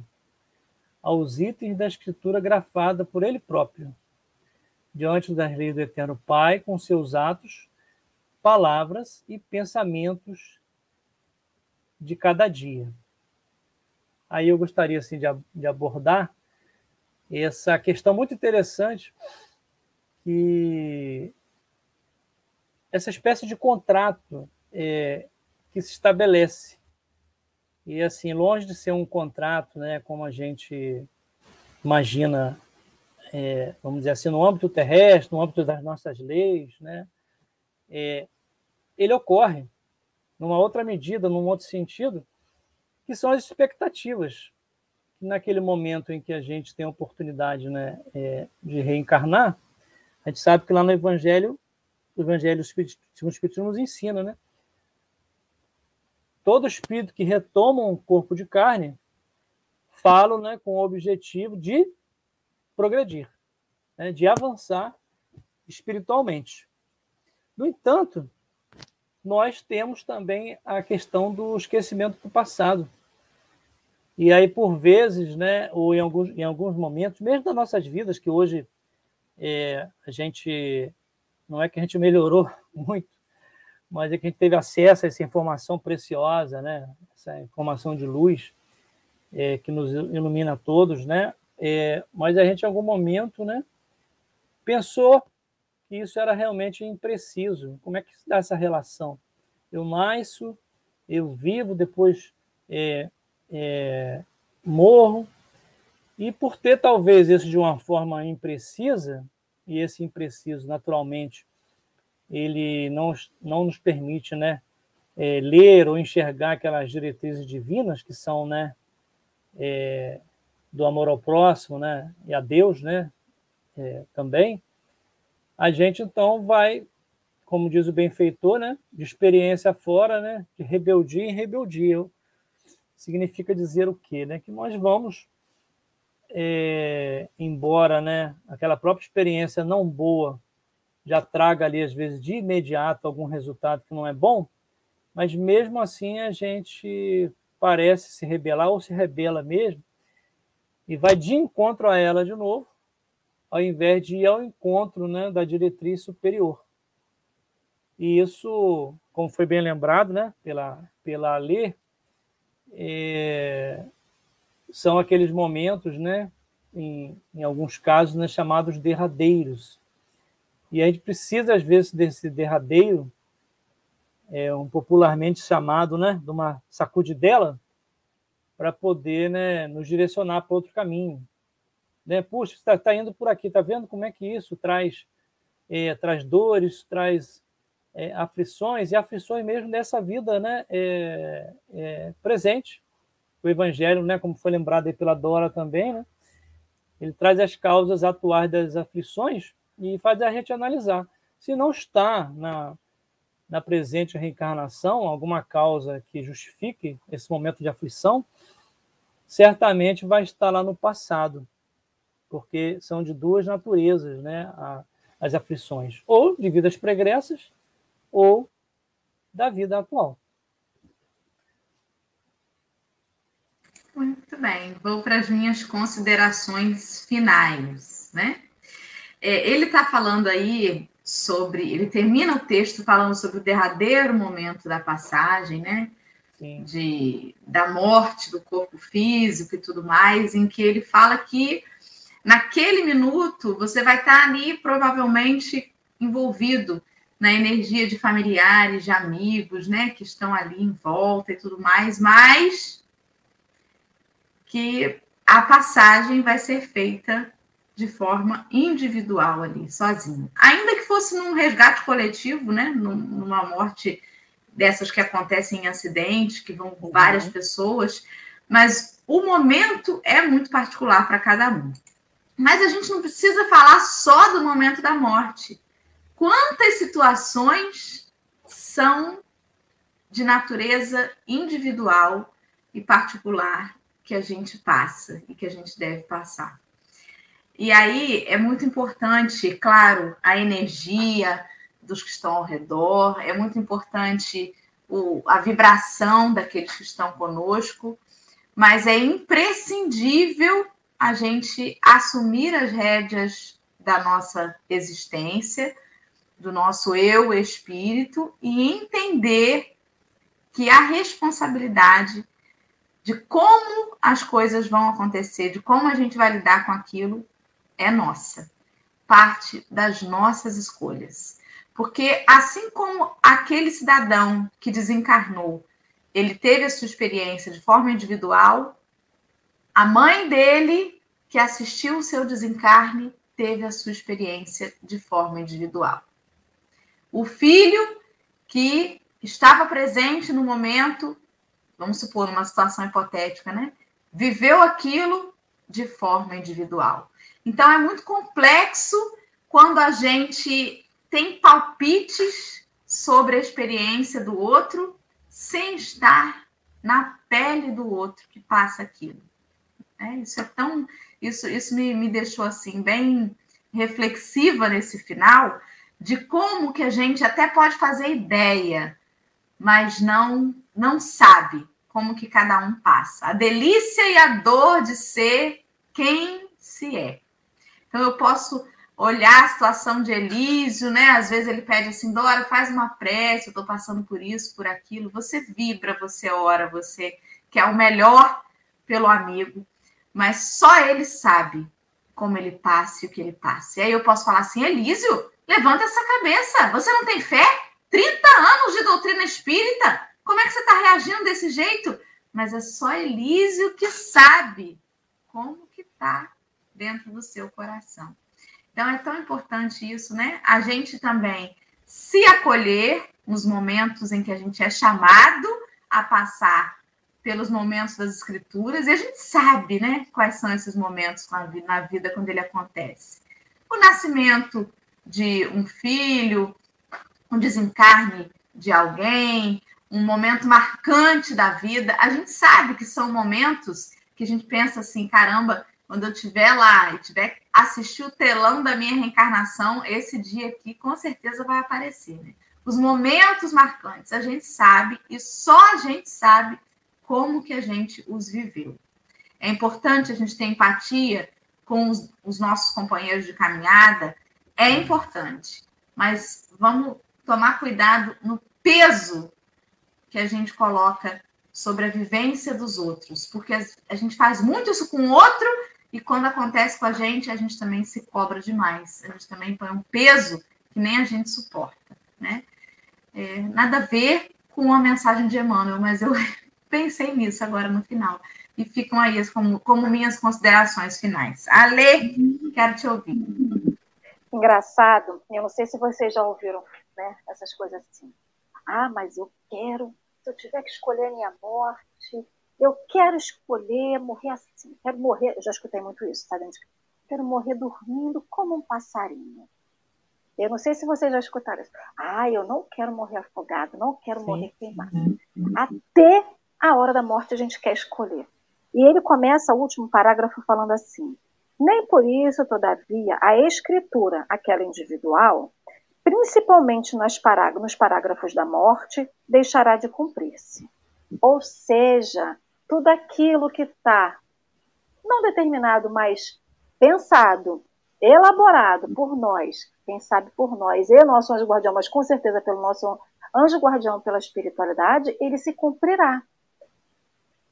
aos itens da escritura grafada por ele próprio, diante das leis do Eterno Pai, com seus atos, palavras e pensamentos de cada dia. Aí eu gostaria assim, de, de abordar essa questão muito interessante que essa espécie de contrato é, que se estabelece e assim longe de ser um contrato, né, como a gente imagina, é, vamos dizer assim, no âmbito terrestre, no âmbito das nossas leis, né, é, ele ocorre numa outra medida, num outro sentido, que são as expectativas. Naquele momento em que a gente tem a oportunidade né, é, de reencarnar, a gente sabe que lá no Evangelho, o Evangelho segundo o Espírito nos ensina, né? Todo espírito que retoma um corpo de carne fala né, com o objetivo de progredir, né, de avançar espiritualmente. No entanto, nós temos também a questão do esquecimento do passado. E aí, por vezes, né, ou em alguns, em alguns momentos, mesmo das nossas vidas, que hoje é, a gente, não é que a gente melhorou muito, mas é que a gente teve acesso a essa informação preciosa, né, essa informação de luz, é, que nos ilumina a todos, né, é, mas a gente, em algum momento, né, pensou que isso era realmente impreciso. Como é que se dá essa relação? Eu nasço, eu vivo, depois é, é, morro, e por ter talvez isso de uma forma imprecisa, e esse impreciso, naturalmente, ele não, não nos permite né, é, ler ou enxergar aquelas diretrizes divinas que são né, é, do amor ao próximo né, e a Deus né, é, também, a gente então vai, como diz o benfeitor, né, de experiência fora, né, de rebeldia em rebeldia. Significa dizer o quê? Né? Que nós vamos é, embora né, aquela própria experiência não boa já traga ali, às vezes, de imediato algum resultado que não é bom, mas mesmo assim a gente parece se rebelar ou se rebela mesmo e vai de encontro a ela de novo, ao invés de ir ao encontro né, da diretriz superior. E isso, como foi bem lembrado né, pela, pela Lê, é, são aqueles momentos, né, em, em alguns casos, né, chamados derradeiros. E a gente precisa, às vezes, desse derradeiro, é, um popularmente chamado né, de uma sacudidela, para poder né, nos direcionar para outro caminho. Né? Puxa, está tá indo por aqui, está vendo como é que isso traz, é, traz dores, traz é, aflições, e aflições mesmo dessa vida né, é, é, presente o Evangelho, né, como foi lembrado aí pela Dora também, né, ele traz as causas atuais das aflições e faz a gente analisar. Se não está na, na presente reencarnação alguma causa que justifique esse momento de aflição, certamente vai estar lá no passado, porque são de duas naturezas, né, a, as aflições, ou de vidas pregressas, ou da vida atual. Muito bem, vou para as minhas considerações finais, né? É, ele está falando aí sobre, ele termina o texto falando sobre o derradeiro momento da passagem, né? Sim. De, da morte do corpo físico e tudo mais, em que ele fala que naquele minuto você vai estar tá ali provavelmente envolvido na energia de familiares, de amigos, né, que estão ali em volta e tudo mais, mas que a passagem vai ser feita de forma individual ali, sozinho. Ainda que fosse num resgate coletivo, né, numa morte dessas que acontecem em acidentes, que vão com várias uhum. pessoas, mas o momento é muito particular para cada um. Mas a gente não precisa falar só do momento da morte. Quantas situações são de natureza individual e particular que a gente passa e que a gente deve passar. E aí é muito importante, claro, a energia dos que estão ao redor, é muito importante o, a vibração daqueles que estão conosco, mas é imprescindível a gente assumir as rédeas da nossa existência, do nosso eu espírito e entender que a responsabilidade de como as coisas vão acontecer, de como a gente vai lidar com aquilo, é nossa. Parte das nossas escolhas. Porque assim como aquele cidadão que desencarnou, ele teve a sua experiência de forma individual, a mãe dele, que assistiu o seu desencarne, teve a sua experiência de forma individual. O filho que estava presente no momento, vamos supor, numa situação hipotética, né? Viveu aquilo de forma individual. Então é muito complexo quando a gente tem palpites sobre a experiência do outro sem estar na pele do outro que passa aquilo. É, isso é tão. Isso, isso me, me deixou assim, bem reflexiva nesse final, de como que a gente até pode fazer ideia, mas não não sabe como que cada um passa. A delícia e a dor de ser quem se é. Então eu posso olhar a situação de Elísio, né? Às vezes ele pede assim, Dora, faz uma prece, eu estou passando por isso, por aquilo. Você vibra, você ora, você quer o melhor pelo amigo, mas só ele sabe como ele passa e o que ele passa. E aí eu posso falar assim, Elísio, levanta essa cabeça. Você não tem fé? 30 anos de doutrina espírita. Como é que você está reagindo desse jeito? Mas é só Elísio que sabe como que está dentro do seu coração. Então é tão importante isso, né? A gente também se acolher nos momentos em que a gente é chamado a passar pelos momentos das escrituras, e a gente sabe, né, quais são esses momentos na vida quando ele acontece. O nascimento de um filho, um desencarne de alguém, um momento marcante da vida, a gente sabe que são momentos que a gente pensa assim, caramba, quando eu estiver lá e tiver assistir o telão da minha reencarnação, esse dia aqui com certeza vai aparecer. Né? Os momentos marcantes, a gente sabe e só a gente sabe como que a gente os viveu. É importante a gente ter empatia com os, os nossos companheiros de caminhada, é importante, mas vamos tomar cuidado no peso que a gente coloca sobre a vivência dos outros, porque a gente faz muito isso com o outro e quando acontece com a gente, a gente também se cobra demais. A gente também põe um peso que nem a gente suporta, né? É, nada a ver com a mensagem de Emmanuel, mas eu pensei nisso agora no final. E ficam aí como, como minhas considerações finais. Ale, quero te ouvir. Engraçado, eu não sei se vocês já ouviram né, essas coisas assim. Ah, mas eu quero, se eu tiver que escolher a minha morte, eu quero escolher morrer assim, quero morrer, eu já escutei muito isso, tá dentro? Quero morrer dormindo como um passarinho. Eu não sei se vocês já escutaram isso. Ah, eu não quero morrer afogado, não quero Sim. morrer queimado. Até a hora da morte a gente quer escolher. E ele começa o último parágrafo falando assim: Nem por isso, todavia, a escritura, aquela individual, principalmente nos parágrafos da morte, deixará de cumprir-se. Ou seja, tudo aquilo que está não determinado, mas pensado, elaborado por nós, quem sabe por nós e nosso anjo guardião, mas com certeza pelo nosso anjo guardião pela espiritualidade, ele se cumprirá.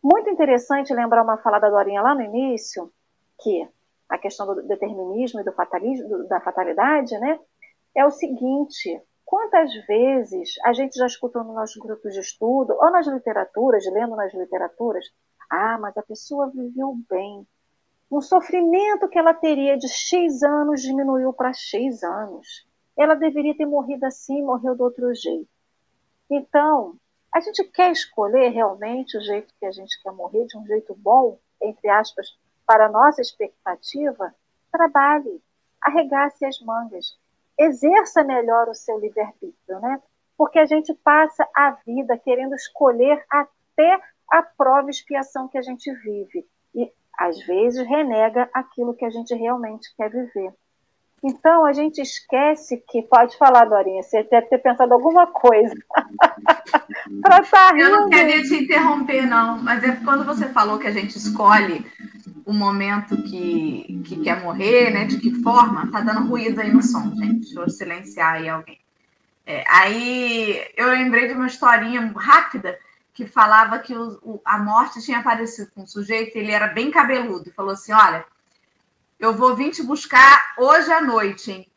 Muito interessante lembrar uma fala da Dorinha lá no início, que a questão do determinismo e do fatalismo, da fatalidade, né? É o seguinte: Quantas vezes a gente já escutou nos nossos grupos de estudo, ou nas literaturas, lendo nas literaturas, ah, mas a pessoa viveu bem. Um sofrimento que ela teria de X anos diminuiu para X anos. Ela deveria ter morrido assim, morreu do outro jeito. Então, a gente quer escolher realmente o jeito que a gente quer morrer, de um jeito bom, entre aspas, para a nossa expectativa? Trabalhe, arregace as mangas, exerça melhor o seu livre-arbítrio, né? porque a gente passa a vida querendo escolher até a prova e expiação que a gente vive. E, às vezes, renega aquilo que a gente realmente quer viver. Então, a gente esquece que. Pode falar, Dorinha, você deve ter pensado alguma coisa. pra tá rindo. Eu não queria te interromper, não, mas é quando você falou que a gente escolhe o momento que, que quer morrer, né? De que forma? Tá dando ruído aí no som, gente. Deixa eu silenciar aí alguém. É, aí eu lembrei de uma historinha rápida que falava que o, o, a morte tinha aparecido com um sujeito, ele era bem cabeludo, e falou assim: Olha, eu vou vir te buscar hoje à noite, hein?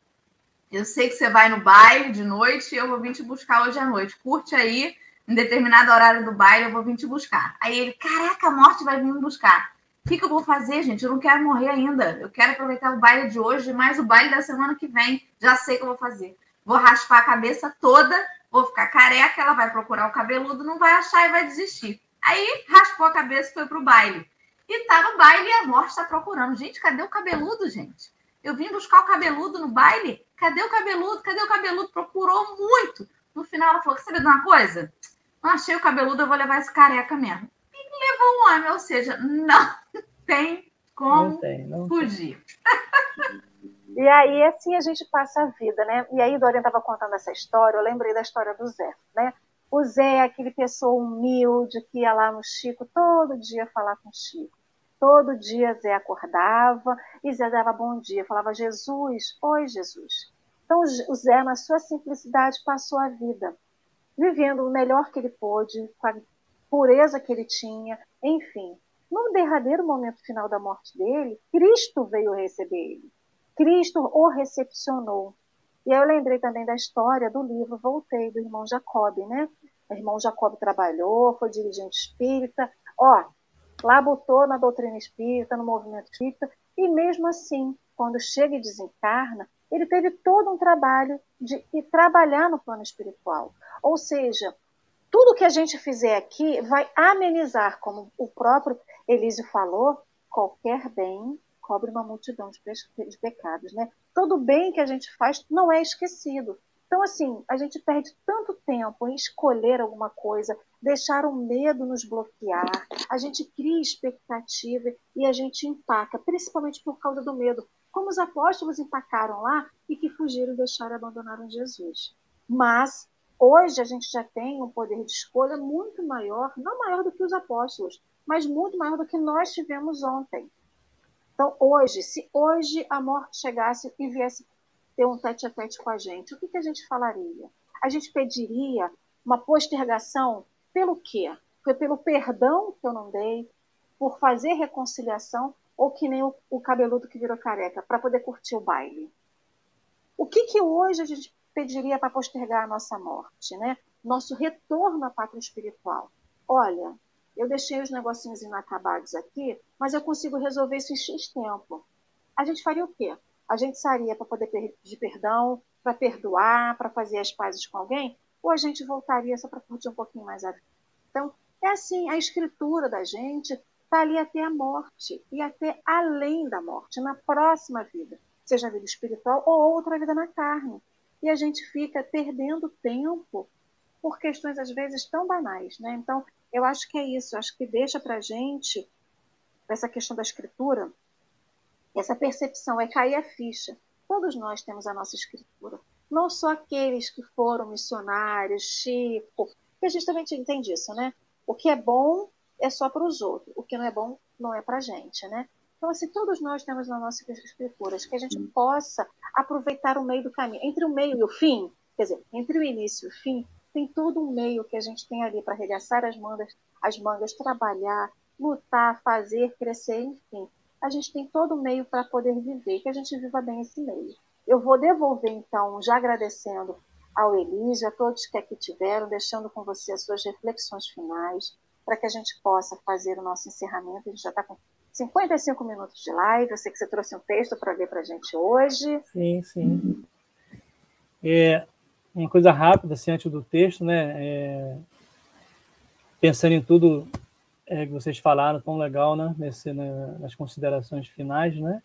Eu sei que você vai no baile de noite, eu vou vir te buscar hoje à noite. Curte aí, em determinado horário do baile, eu vou vir te buscar. Aí ele, caraca, a morte vai vir me buscar. Que, que eu vou fazer, gente? Eu não quero morrer ainda. Eu quero aproveitar o baile de hoje, mais o baile da semana que vem. Já sei o que eu vou fazer. Vou raspar a cabeça toda, vou ficar careca, ela vai procurar o cabeludo, não vai achar e vai desistir. Aí raspou a cabeça e foi pro baile. E tá no baile e a morte está procurando. Gente, cadê o cabeludo, gente? Eu vim buscar o cabeludo no baile. Cadê o cabeludo? Cadê o cabeludo? Procurou muito. No final, ela falou: Quer saber de uma coisa? Não achei o cabeludo, eu vou levar esse careca mesmo levou um homem, ou seja, não tem como não tem, não fugir. E aí, assim a gente passa a vida, né? E aí, Dorian estava contando essa história, eu lembrei da história do Zé, né? O Zé é aquele pessoa humilde que ia lá no Chico todo dia falar com o Chico. Todo dia Zé acordava e Zé dava bom dia, falava Jesus, oi Jesus. Então o Zé, na sua simplicidade, passou a vida, vivendo o melhor que ele pôde, com a pureza que ele tinha, enfim. No derradeiro momento final da morte dele, Cristo veio receber ele. Cristo o recepcionou. E aí eu lembrei também da história do livro Voltei, do irmão Jacob, né? O irmão Jacob trabalhou, foi dirigente espírita, ó, lá botou na doutrina espírita, no movimento espírita, e mesmo assim, quando chega e desencarna, ele teve todo um trabalho de trabalhar no plano espiritual. Ou seja, tudo que a gente fizer aqui vai amenizar, como o próprio Elísio falou, qualquer bem cobre uma multidão de, pecados, né? Todo bem que a gente faz não é esquecido. Então, assim, a gente perde tanto tempo em escolher alguma coisa, deixar o medo nos bloquear, a gente cria expectativa e a gente empaca, principalmente por causa do medo. Como os apóstolos empacaram lá e que fugiram, deixaram e abandonaram Jesus. Mas Hoje a gente já tem um poder de escolha muito maior, não maior do que os apóstolos, mas muito maior do que nós tivemos ontem. Então, hoje, se hoje a morte chegasse e viesse ter um tete a tete com a gente, o que, que a gente falaria? A gente pediria uma postergação pelo quê? Foi pelo perdão que eu não dei, por fazer reconciliação, ou que nem o, o cabeludo que virou careca, para poder curtir o baile? O que, que hoje a gente pediria para postergar a nossa morte, né? Nosso retorno à pátria espiritual. Olha, eu deixei os negocinhos inacabados aqui, mas eu consigo resolver isso em X tempo. A gente faria o quê? A gente sairia para poder pedir perdão, para perdoar, para fazer as pazes com alguém? Ou a gente voltaria só para curtir um pouquinho mais a vida? Então, é assim, a escritura da gente está ali até a morte e até além da morte, na próxima vida, seja a vida espiritual ou outra vida na carne e a gente fica perdendo tempo por questões às vezes tão banais, né? Então, eu acho que é isso, acho que deixa para gente essa questão da escritura, essa percepção é cair a ficha. Todos nós temos a nossa escritura, não só aqueles que foram missionários, Chico, que a gente também entende isso, né? O que é bom é só para os outros, o que não é bom não é para a gente, né? Então, assim, todos nós temos nas nossas escrituras que a gente possa aproveitar o meio do caminho. Entre o meio e o fim, quer dizer, entre o início e o fim, tem todo um meio que a gente tem ali para arregaçar as mangas, as mangas, trabalhar, lutar, fazer, crescer, enfim. A gente tem todo o meio para poder viver, que a gente viva bem esse meio. Eu vou devolver, então, já agradecendo ao Elise, a todos que aqui tiveram, deixando com você as suas reflexões finais, para que a gente possa fazer o nosso encerramento. A gente já está com 55 minutos de live. Eu sei que você trouxe um texto para ler para a gente hoje. Sim, sim. É, uma coisa rápida, assim, antes do texto, né? É, pensando em tudo é, que vocês falaram, tão legal, né? Nesse, né, nas considerações finais, né?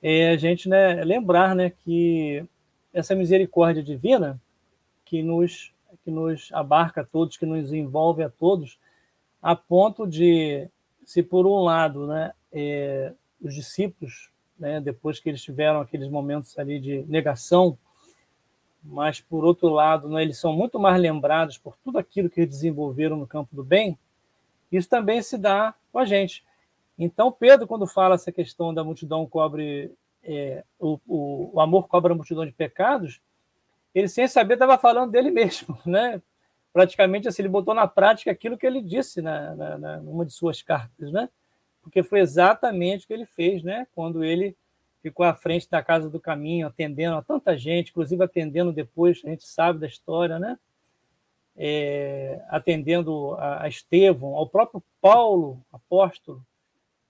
É a gente né, lembrar né, que essa misericórdia divina que nos, que nos abarca a todos, que nos envolve a todos, a ponto de, se por um lado, né, é, os discípulos, né, depois que eles tiveram aqueles momentos ali de negação, mas por outro lado, né, eles são muito mais lembrados por tudo aquilo que eles desenvolveram no campo do bem, isso também se dá com a gente. Então, Pedro, quando fala essa questão da multidão cobre, é, o, o, o, amor cobra a multidão de pecados, ele sem saber estava falando dele mesmo, né? Praticamente assim, ele botou na prática aquilo que ele disse na, na, na numa de suas cartas, né? Porque foi exatamente o que ele fez, né? Quando ele ficou à frente da casa do caminho, atendendo a tanta gente, inclusive atendendo depois, a gente sabe da história, né? É, atendendo a, a Estevão, ao próprio Paulo, apóstolo,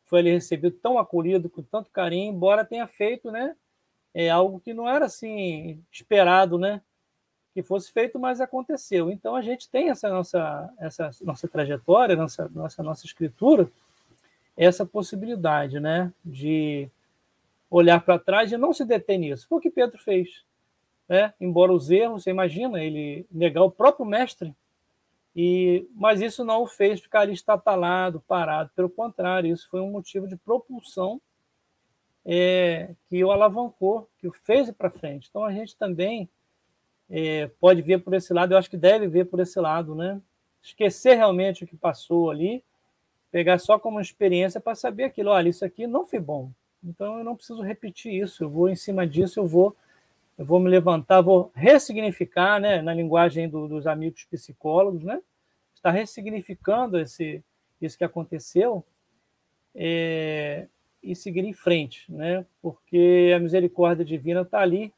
foi ele recebido tão acolhido, com tanto carinho, embora tenha feito, né? É algo que não era assim esperado, né? Que fosse feito, mas aconteceu. Então a gente tem essa nossa essa nossa trajetória, nossa nossa nossa escritura, essa possibilidade, né? De olhar para trás e não se deter nisso. Foi o que Pedro fez. Né? Embora os erros, você imagina ele negar o próprio mestre, e, mas isso não o fez ficar ali estatalado, parado. Pelo contrário, isso foi um motivo de propulsão é, que o alavancou, que o fez para frente. Então a gente também é, pode ver por esse lado, eu acho que deve ver por esse lado, né? Esquecer realmente o que passou ali, pegar só como experiência para saber aquilo, olha, isso aqui não foi bom. Então eu não preciso repetir isso, eu vou em cima disso, eu vou eu vou me levantar, vou ressignificar, né, na linguagem do, dos amigos psicólogos, né, está ressignificando esse, isso que aconteceu é, e seguir em frente, né, porque a misericórdia divina está ali,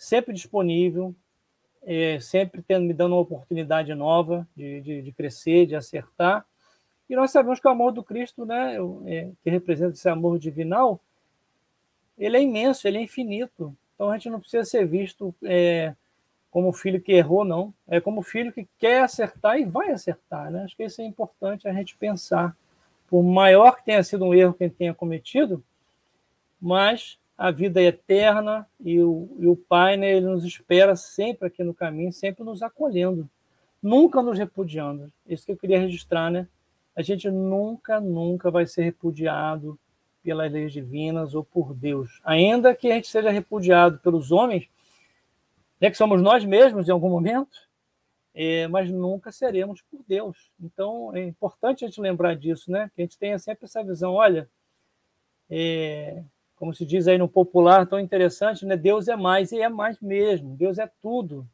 sempre disponível, é, sempre tendo, me dando uma oportunidade nova de, de, de, crescer, de acertar, e nós sabemos que o amor do Cristo, né, é, que representa esse amor divinal, ele é imenso, ele é infinito. Então a gente não precisa ser visto é, como filho que errou, não. É como filho que quer acertar e vai acertar. Né? Acho que isso é importante a gente pensar. Por maior que tenha sido um erro que ele tenha cometido, mas a vida é eterna e o, e o Pai né, ele nos espera sempre aqui no caminho, sempre nos acolhendo, nunca nos repudiando. Isso que eu queria registrar, né? a gente nunca, nunca vai ser repudiado pelas leis divinas ou por Deus. Ainda que a gente seja repudiado pelos homens, né, que somos nós mesmos em algum momento, é, mas nunca seremos por Deus. Então é importante a gente lembrar disso, né? Que a gente tenha sempre essa visão. Olha, é, como se diz aí no popular, tão interessante, né? Deus é mais e é mais mesmo. Deus é tudo.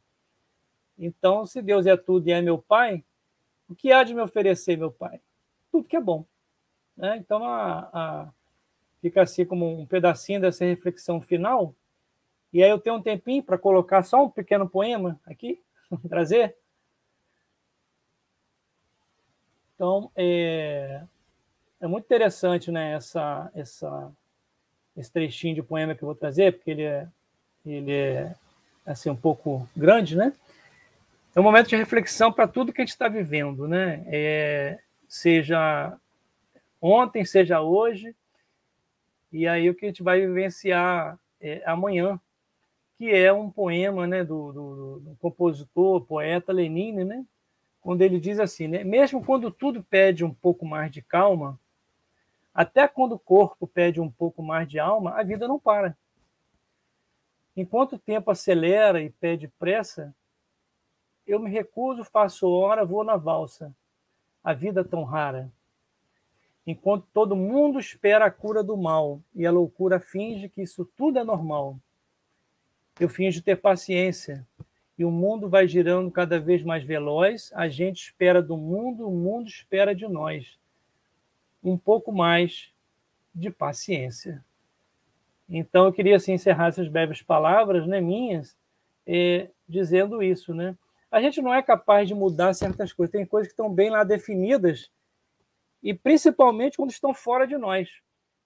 Então, se Deus é tudo e é meu Pai, o que há de me oferecer, meu Pai? tudo que é bom. Né? Então, a, a, fica assim como um pedacinho dessa reflexão final. E aí eu tenho um tempinho para colocar só um pequeno poema aqui, trazer. Então, é, é muito interessante né, essa, essa, esse trechinho de poema que eu vou trazer, porque ele é, ele é assim, um pouco grande, né? É um momento de reflexão para tudo que a gente está vivendo, né? É, seja ontem, seja hoje, e aí o que a gente vai vivenciar é, amanhã, que é um poema né, do, do, do, compositor, poeta Lenine, né, quando ele diz assim, né, mesmo quando tudo pede um pouco mais de calma, até quando o corpo pede um pouco mais de alma, a vida não para. Enquanto o tempo acelera e pede pressa, eu me recuso, faço hora, vou na valsa a vida tão rara. Enquanto todo mundo espera a cura do mal e a loucura finge que isso tudo é normal. Eu finjo ter paciência e o mundo vai girando cada vez mais veloz. A gente espera do mundo, o mundo espera de nós. Um pouco mais de paciência. Então eu queria assim, encerrar essas breves palavras, né, minhas, é, dizendo isso, né? a gente não é capaz de mudar certas coisas. Tem coisas que estão bem lá definidas, e principalmente quando estão fora de nós.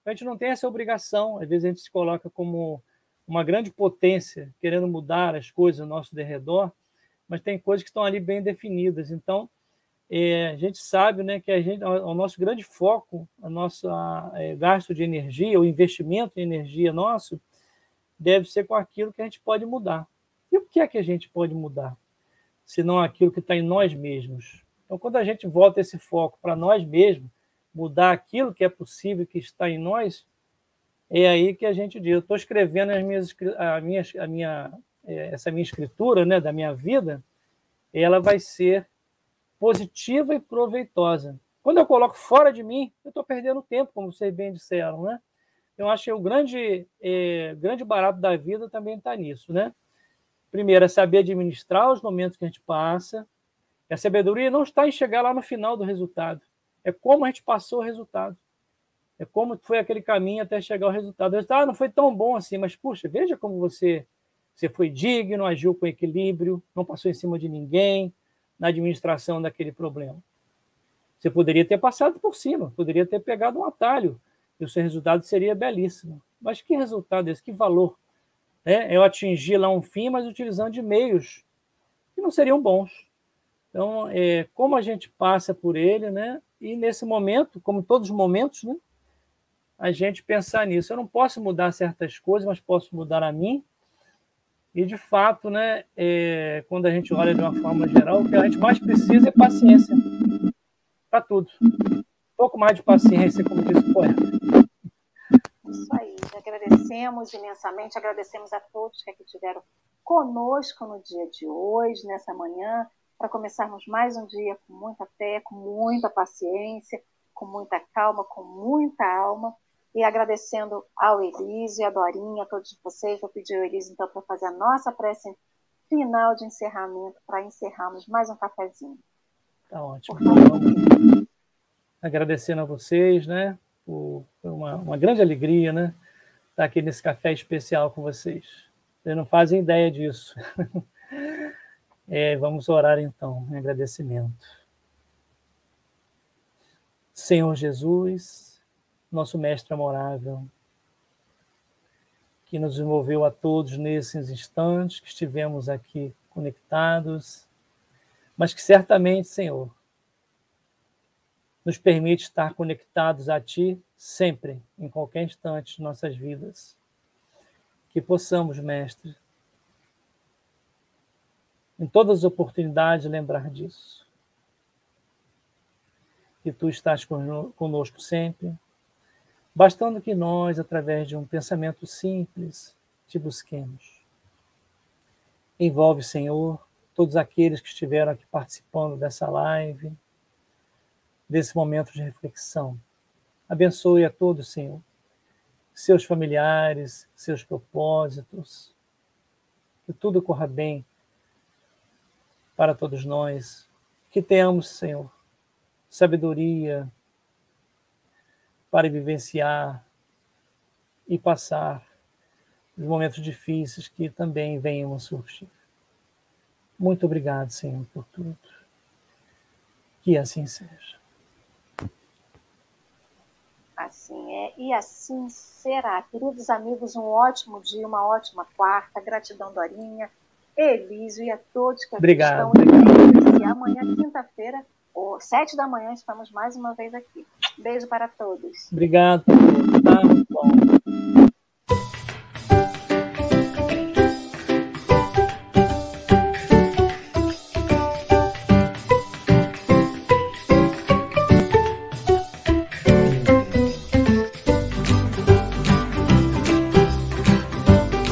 A gente não tem essa obrigação. Às vezes a gente se coloca como uma grande potência, querendo mudar as coisas ao nosso derredor, mas tem coisas que estão ali bem definidas. Então, é, a gente sabe né, que a gente, o nosso grande foco, o nosso é, gasto de energia, o investimento em energia nosso, deve ser com aquilo que a gente pode mudar. E o que é que a gente pode mudar? Senão aquilo que está em nós mesmos. Então, quando a gente volta esse foco para nós mesmos, mudar aquilo que é possível, que está em nós, é aí que a gente diz. Eu estou escrevendo as minhas, a minha, a minha, é, essa minha escritura né, da minha vida, ela vai ser positiva e proveitosa. Quando eu coloco fora de mim, eu estou perdendo tempo, como vocês bem disseram, né? Eu acho que o grande, é, grande barato da vida também está nisso, né? Primeiro, é saber administrar os momentos que a gente passa. E a sabedoria não está em chegar lá no final do resultado. É como a gente passou o resultado. É como foi aquele caminho até chegar ao resultado. Resultado ah, não foi tão bom assim, mas, puxa, veja como você, você foi digno, agiu com equilíbrio, não passou em cima de ninguém na administração daquele problema. Você poderia ter passado por cima, poderia ter pegado um atalho, e o seu resultado seria belíssimo. Mas que resultado é esse? Que valor? Né? Eu atingir lá um fim, mas utilizando de meios que não seriam bons. Então, é, como a gente passa por ele, né? E nesse momento, como todos os momentos, né? A gente pensar nisso. Eu não posso mudar certas coisas, mas posso mudar a mim. E de fato, né? É, quando a gente olha de uma forma geral, o que a gente mais precisa é paciência para tudo. Um pouco mais de paciência, como disse o poeta. Isso aí, agradecemos imensamente, agradecemos a todos que aqui estiveram conosco no dia de hoje, nessa manhã, para começarmos mais um dia com muita fé, com muita paciência, com muita calma, com muita alma. E agradecendo ao Elise, a Dorinha, a todos vocês, vou pedir ao Elise então para fazer a nossa prece final de encerramento, para encerrarmos mais um cafezinho. Tá ótimo. Agradecendo a vocês, né? Foi uma, uma grande alegria, né? Estar aqui nesse café especial com vocês. Vocês não fazem ideia disso. É, vamos orar então, em agradecimento. Senhor Jesus, nosso Mestre amorável, que nos envolveu a todos nesses instantes que estivemos aqui conectados, mas que certamente, Senhor, nos permite estar conectados a Ti sempre, em qualquer instante de nossas vidas. Que possamos, Mestre, em todas as oportunidades, lembrar disso. Que Tu estás conosco sempre, bastando que nós, através de um pensamento simples, te busquemos. Envolve, Senhor, todos aqueles que estiveram aqui participando dessa live, desse momento de reflexão. Abençoe a todos, Senhor, seus familiares, seus propósitos, que tudo corra bem para todos nós, que tenhamos, Senhor, sabedoria para vivenciar e passar os momentos difíceis que também venham a surgir. Muito obrigado, Senhor, por tudo. Que assim seja. Assim é, e assim será. Queridos amigos, um ótimo dia, uma ótima quarta. Gratidão, Dorinha, Elísio e a todos que obrigado, estão obrigado. E amanhã, quinta-feira, sete da manhã, estamos mais uma vez aqui. Beijo para todos. Obrigado. Tá bom.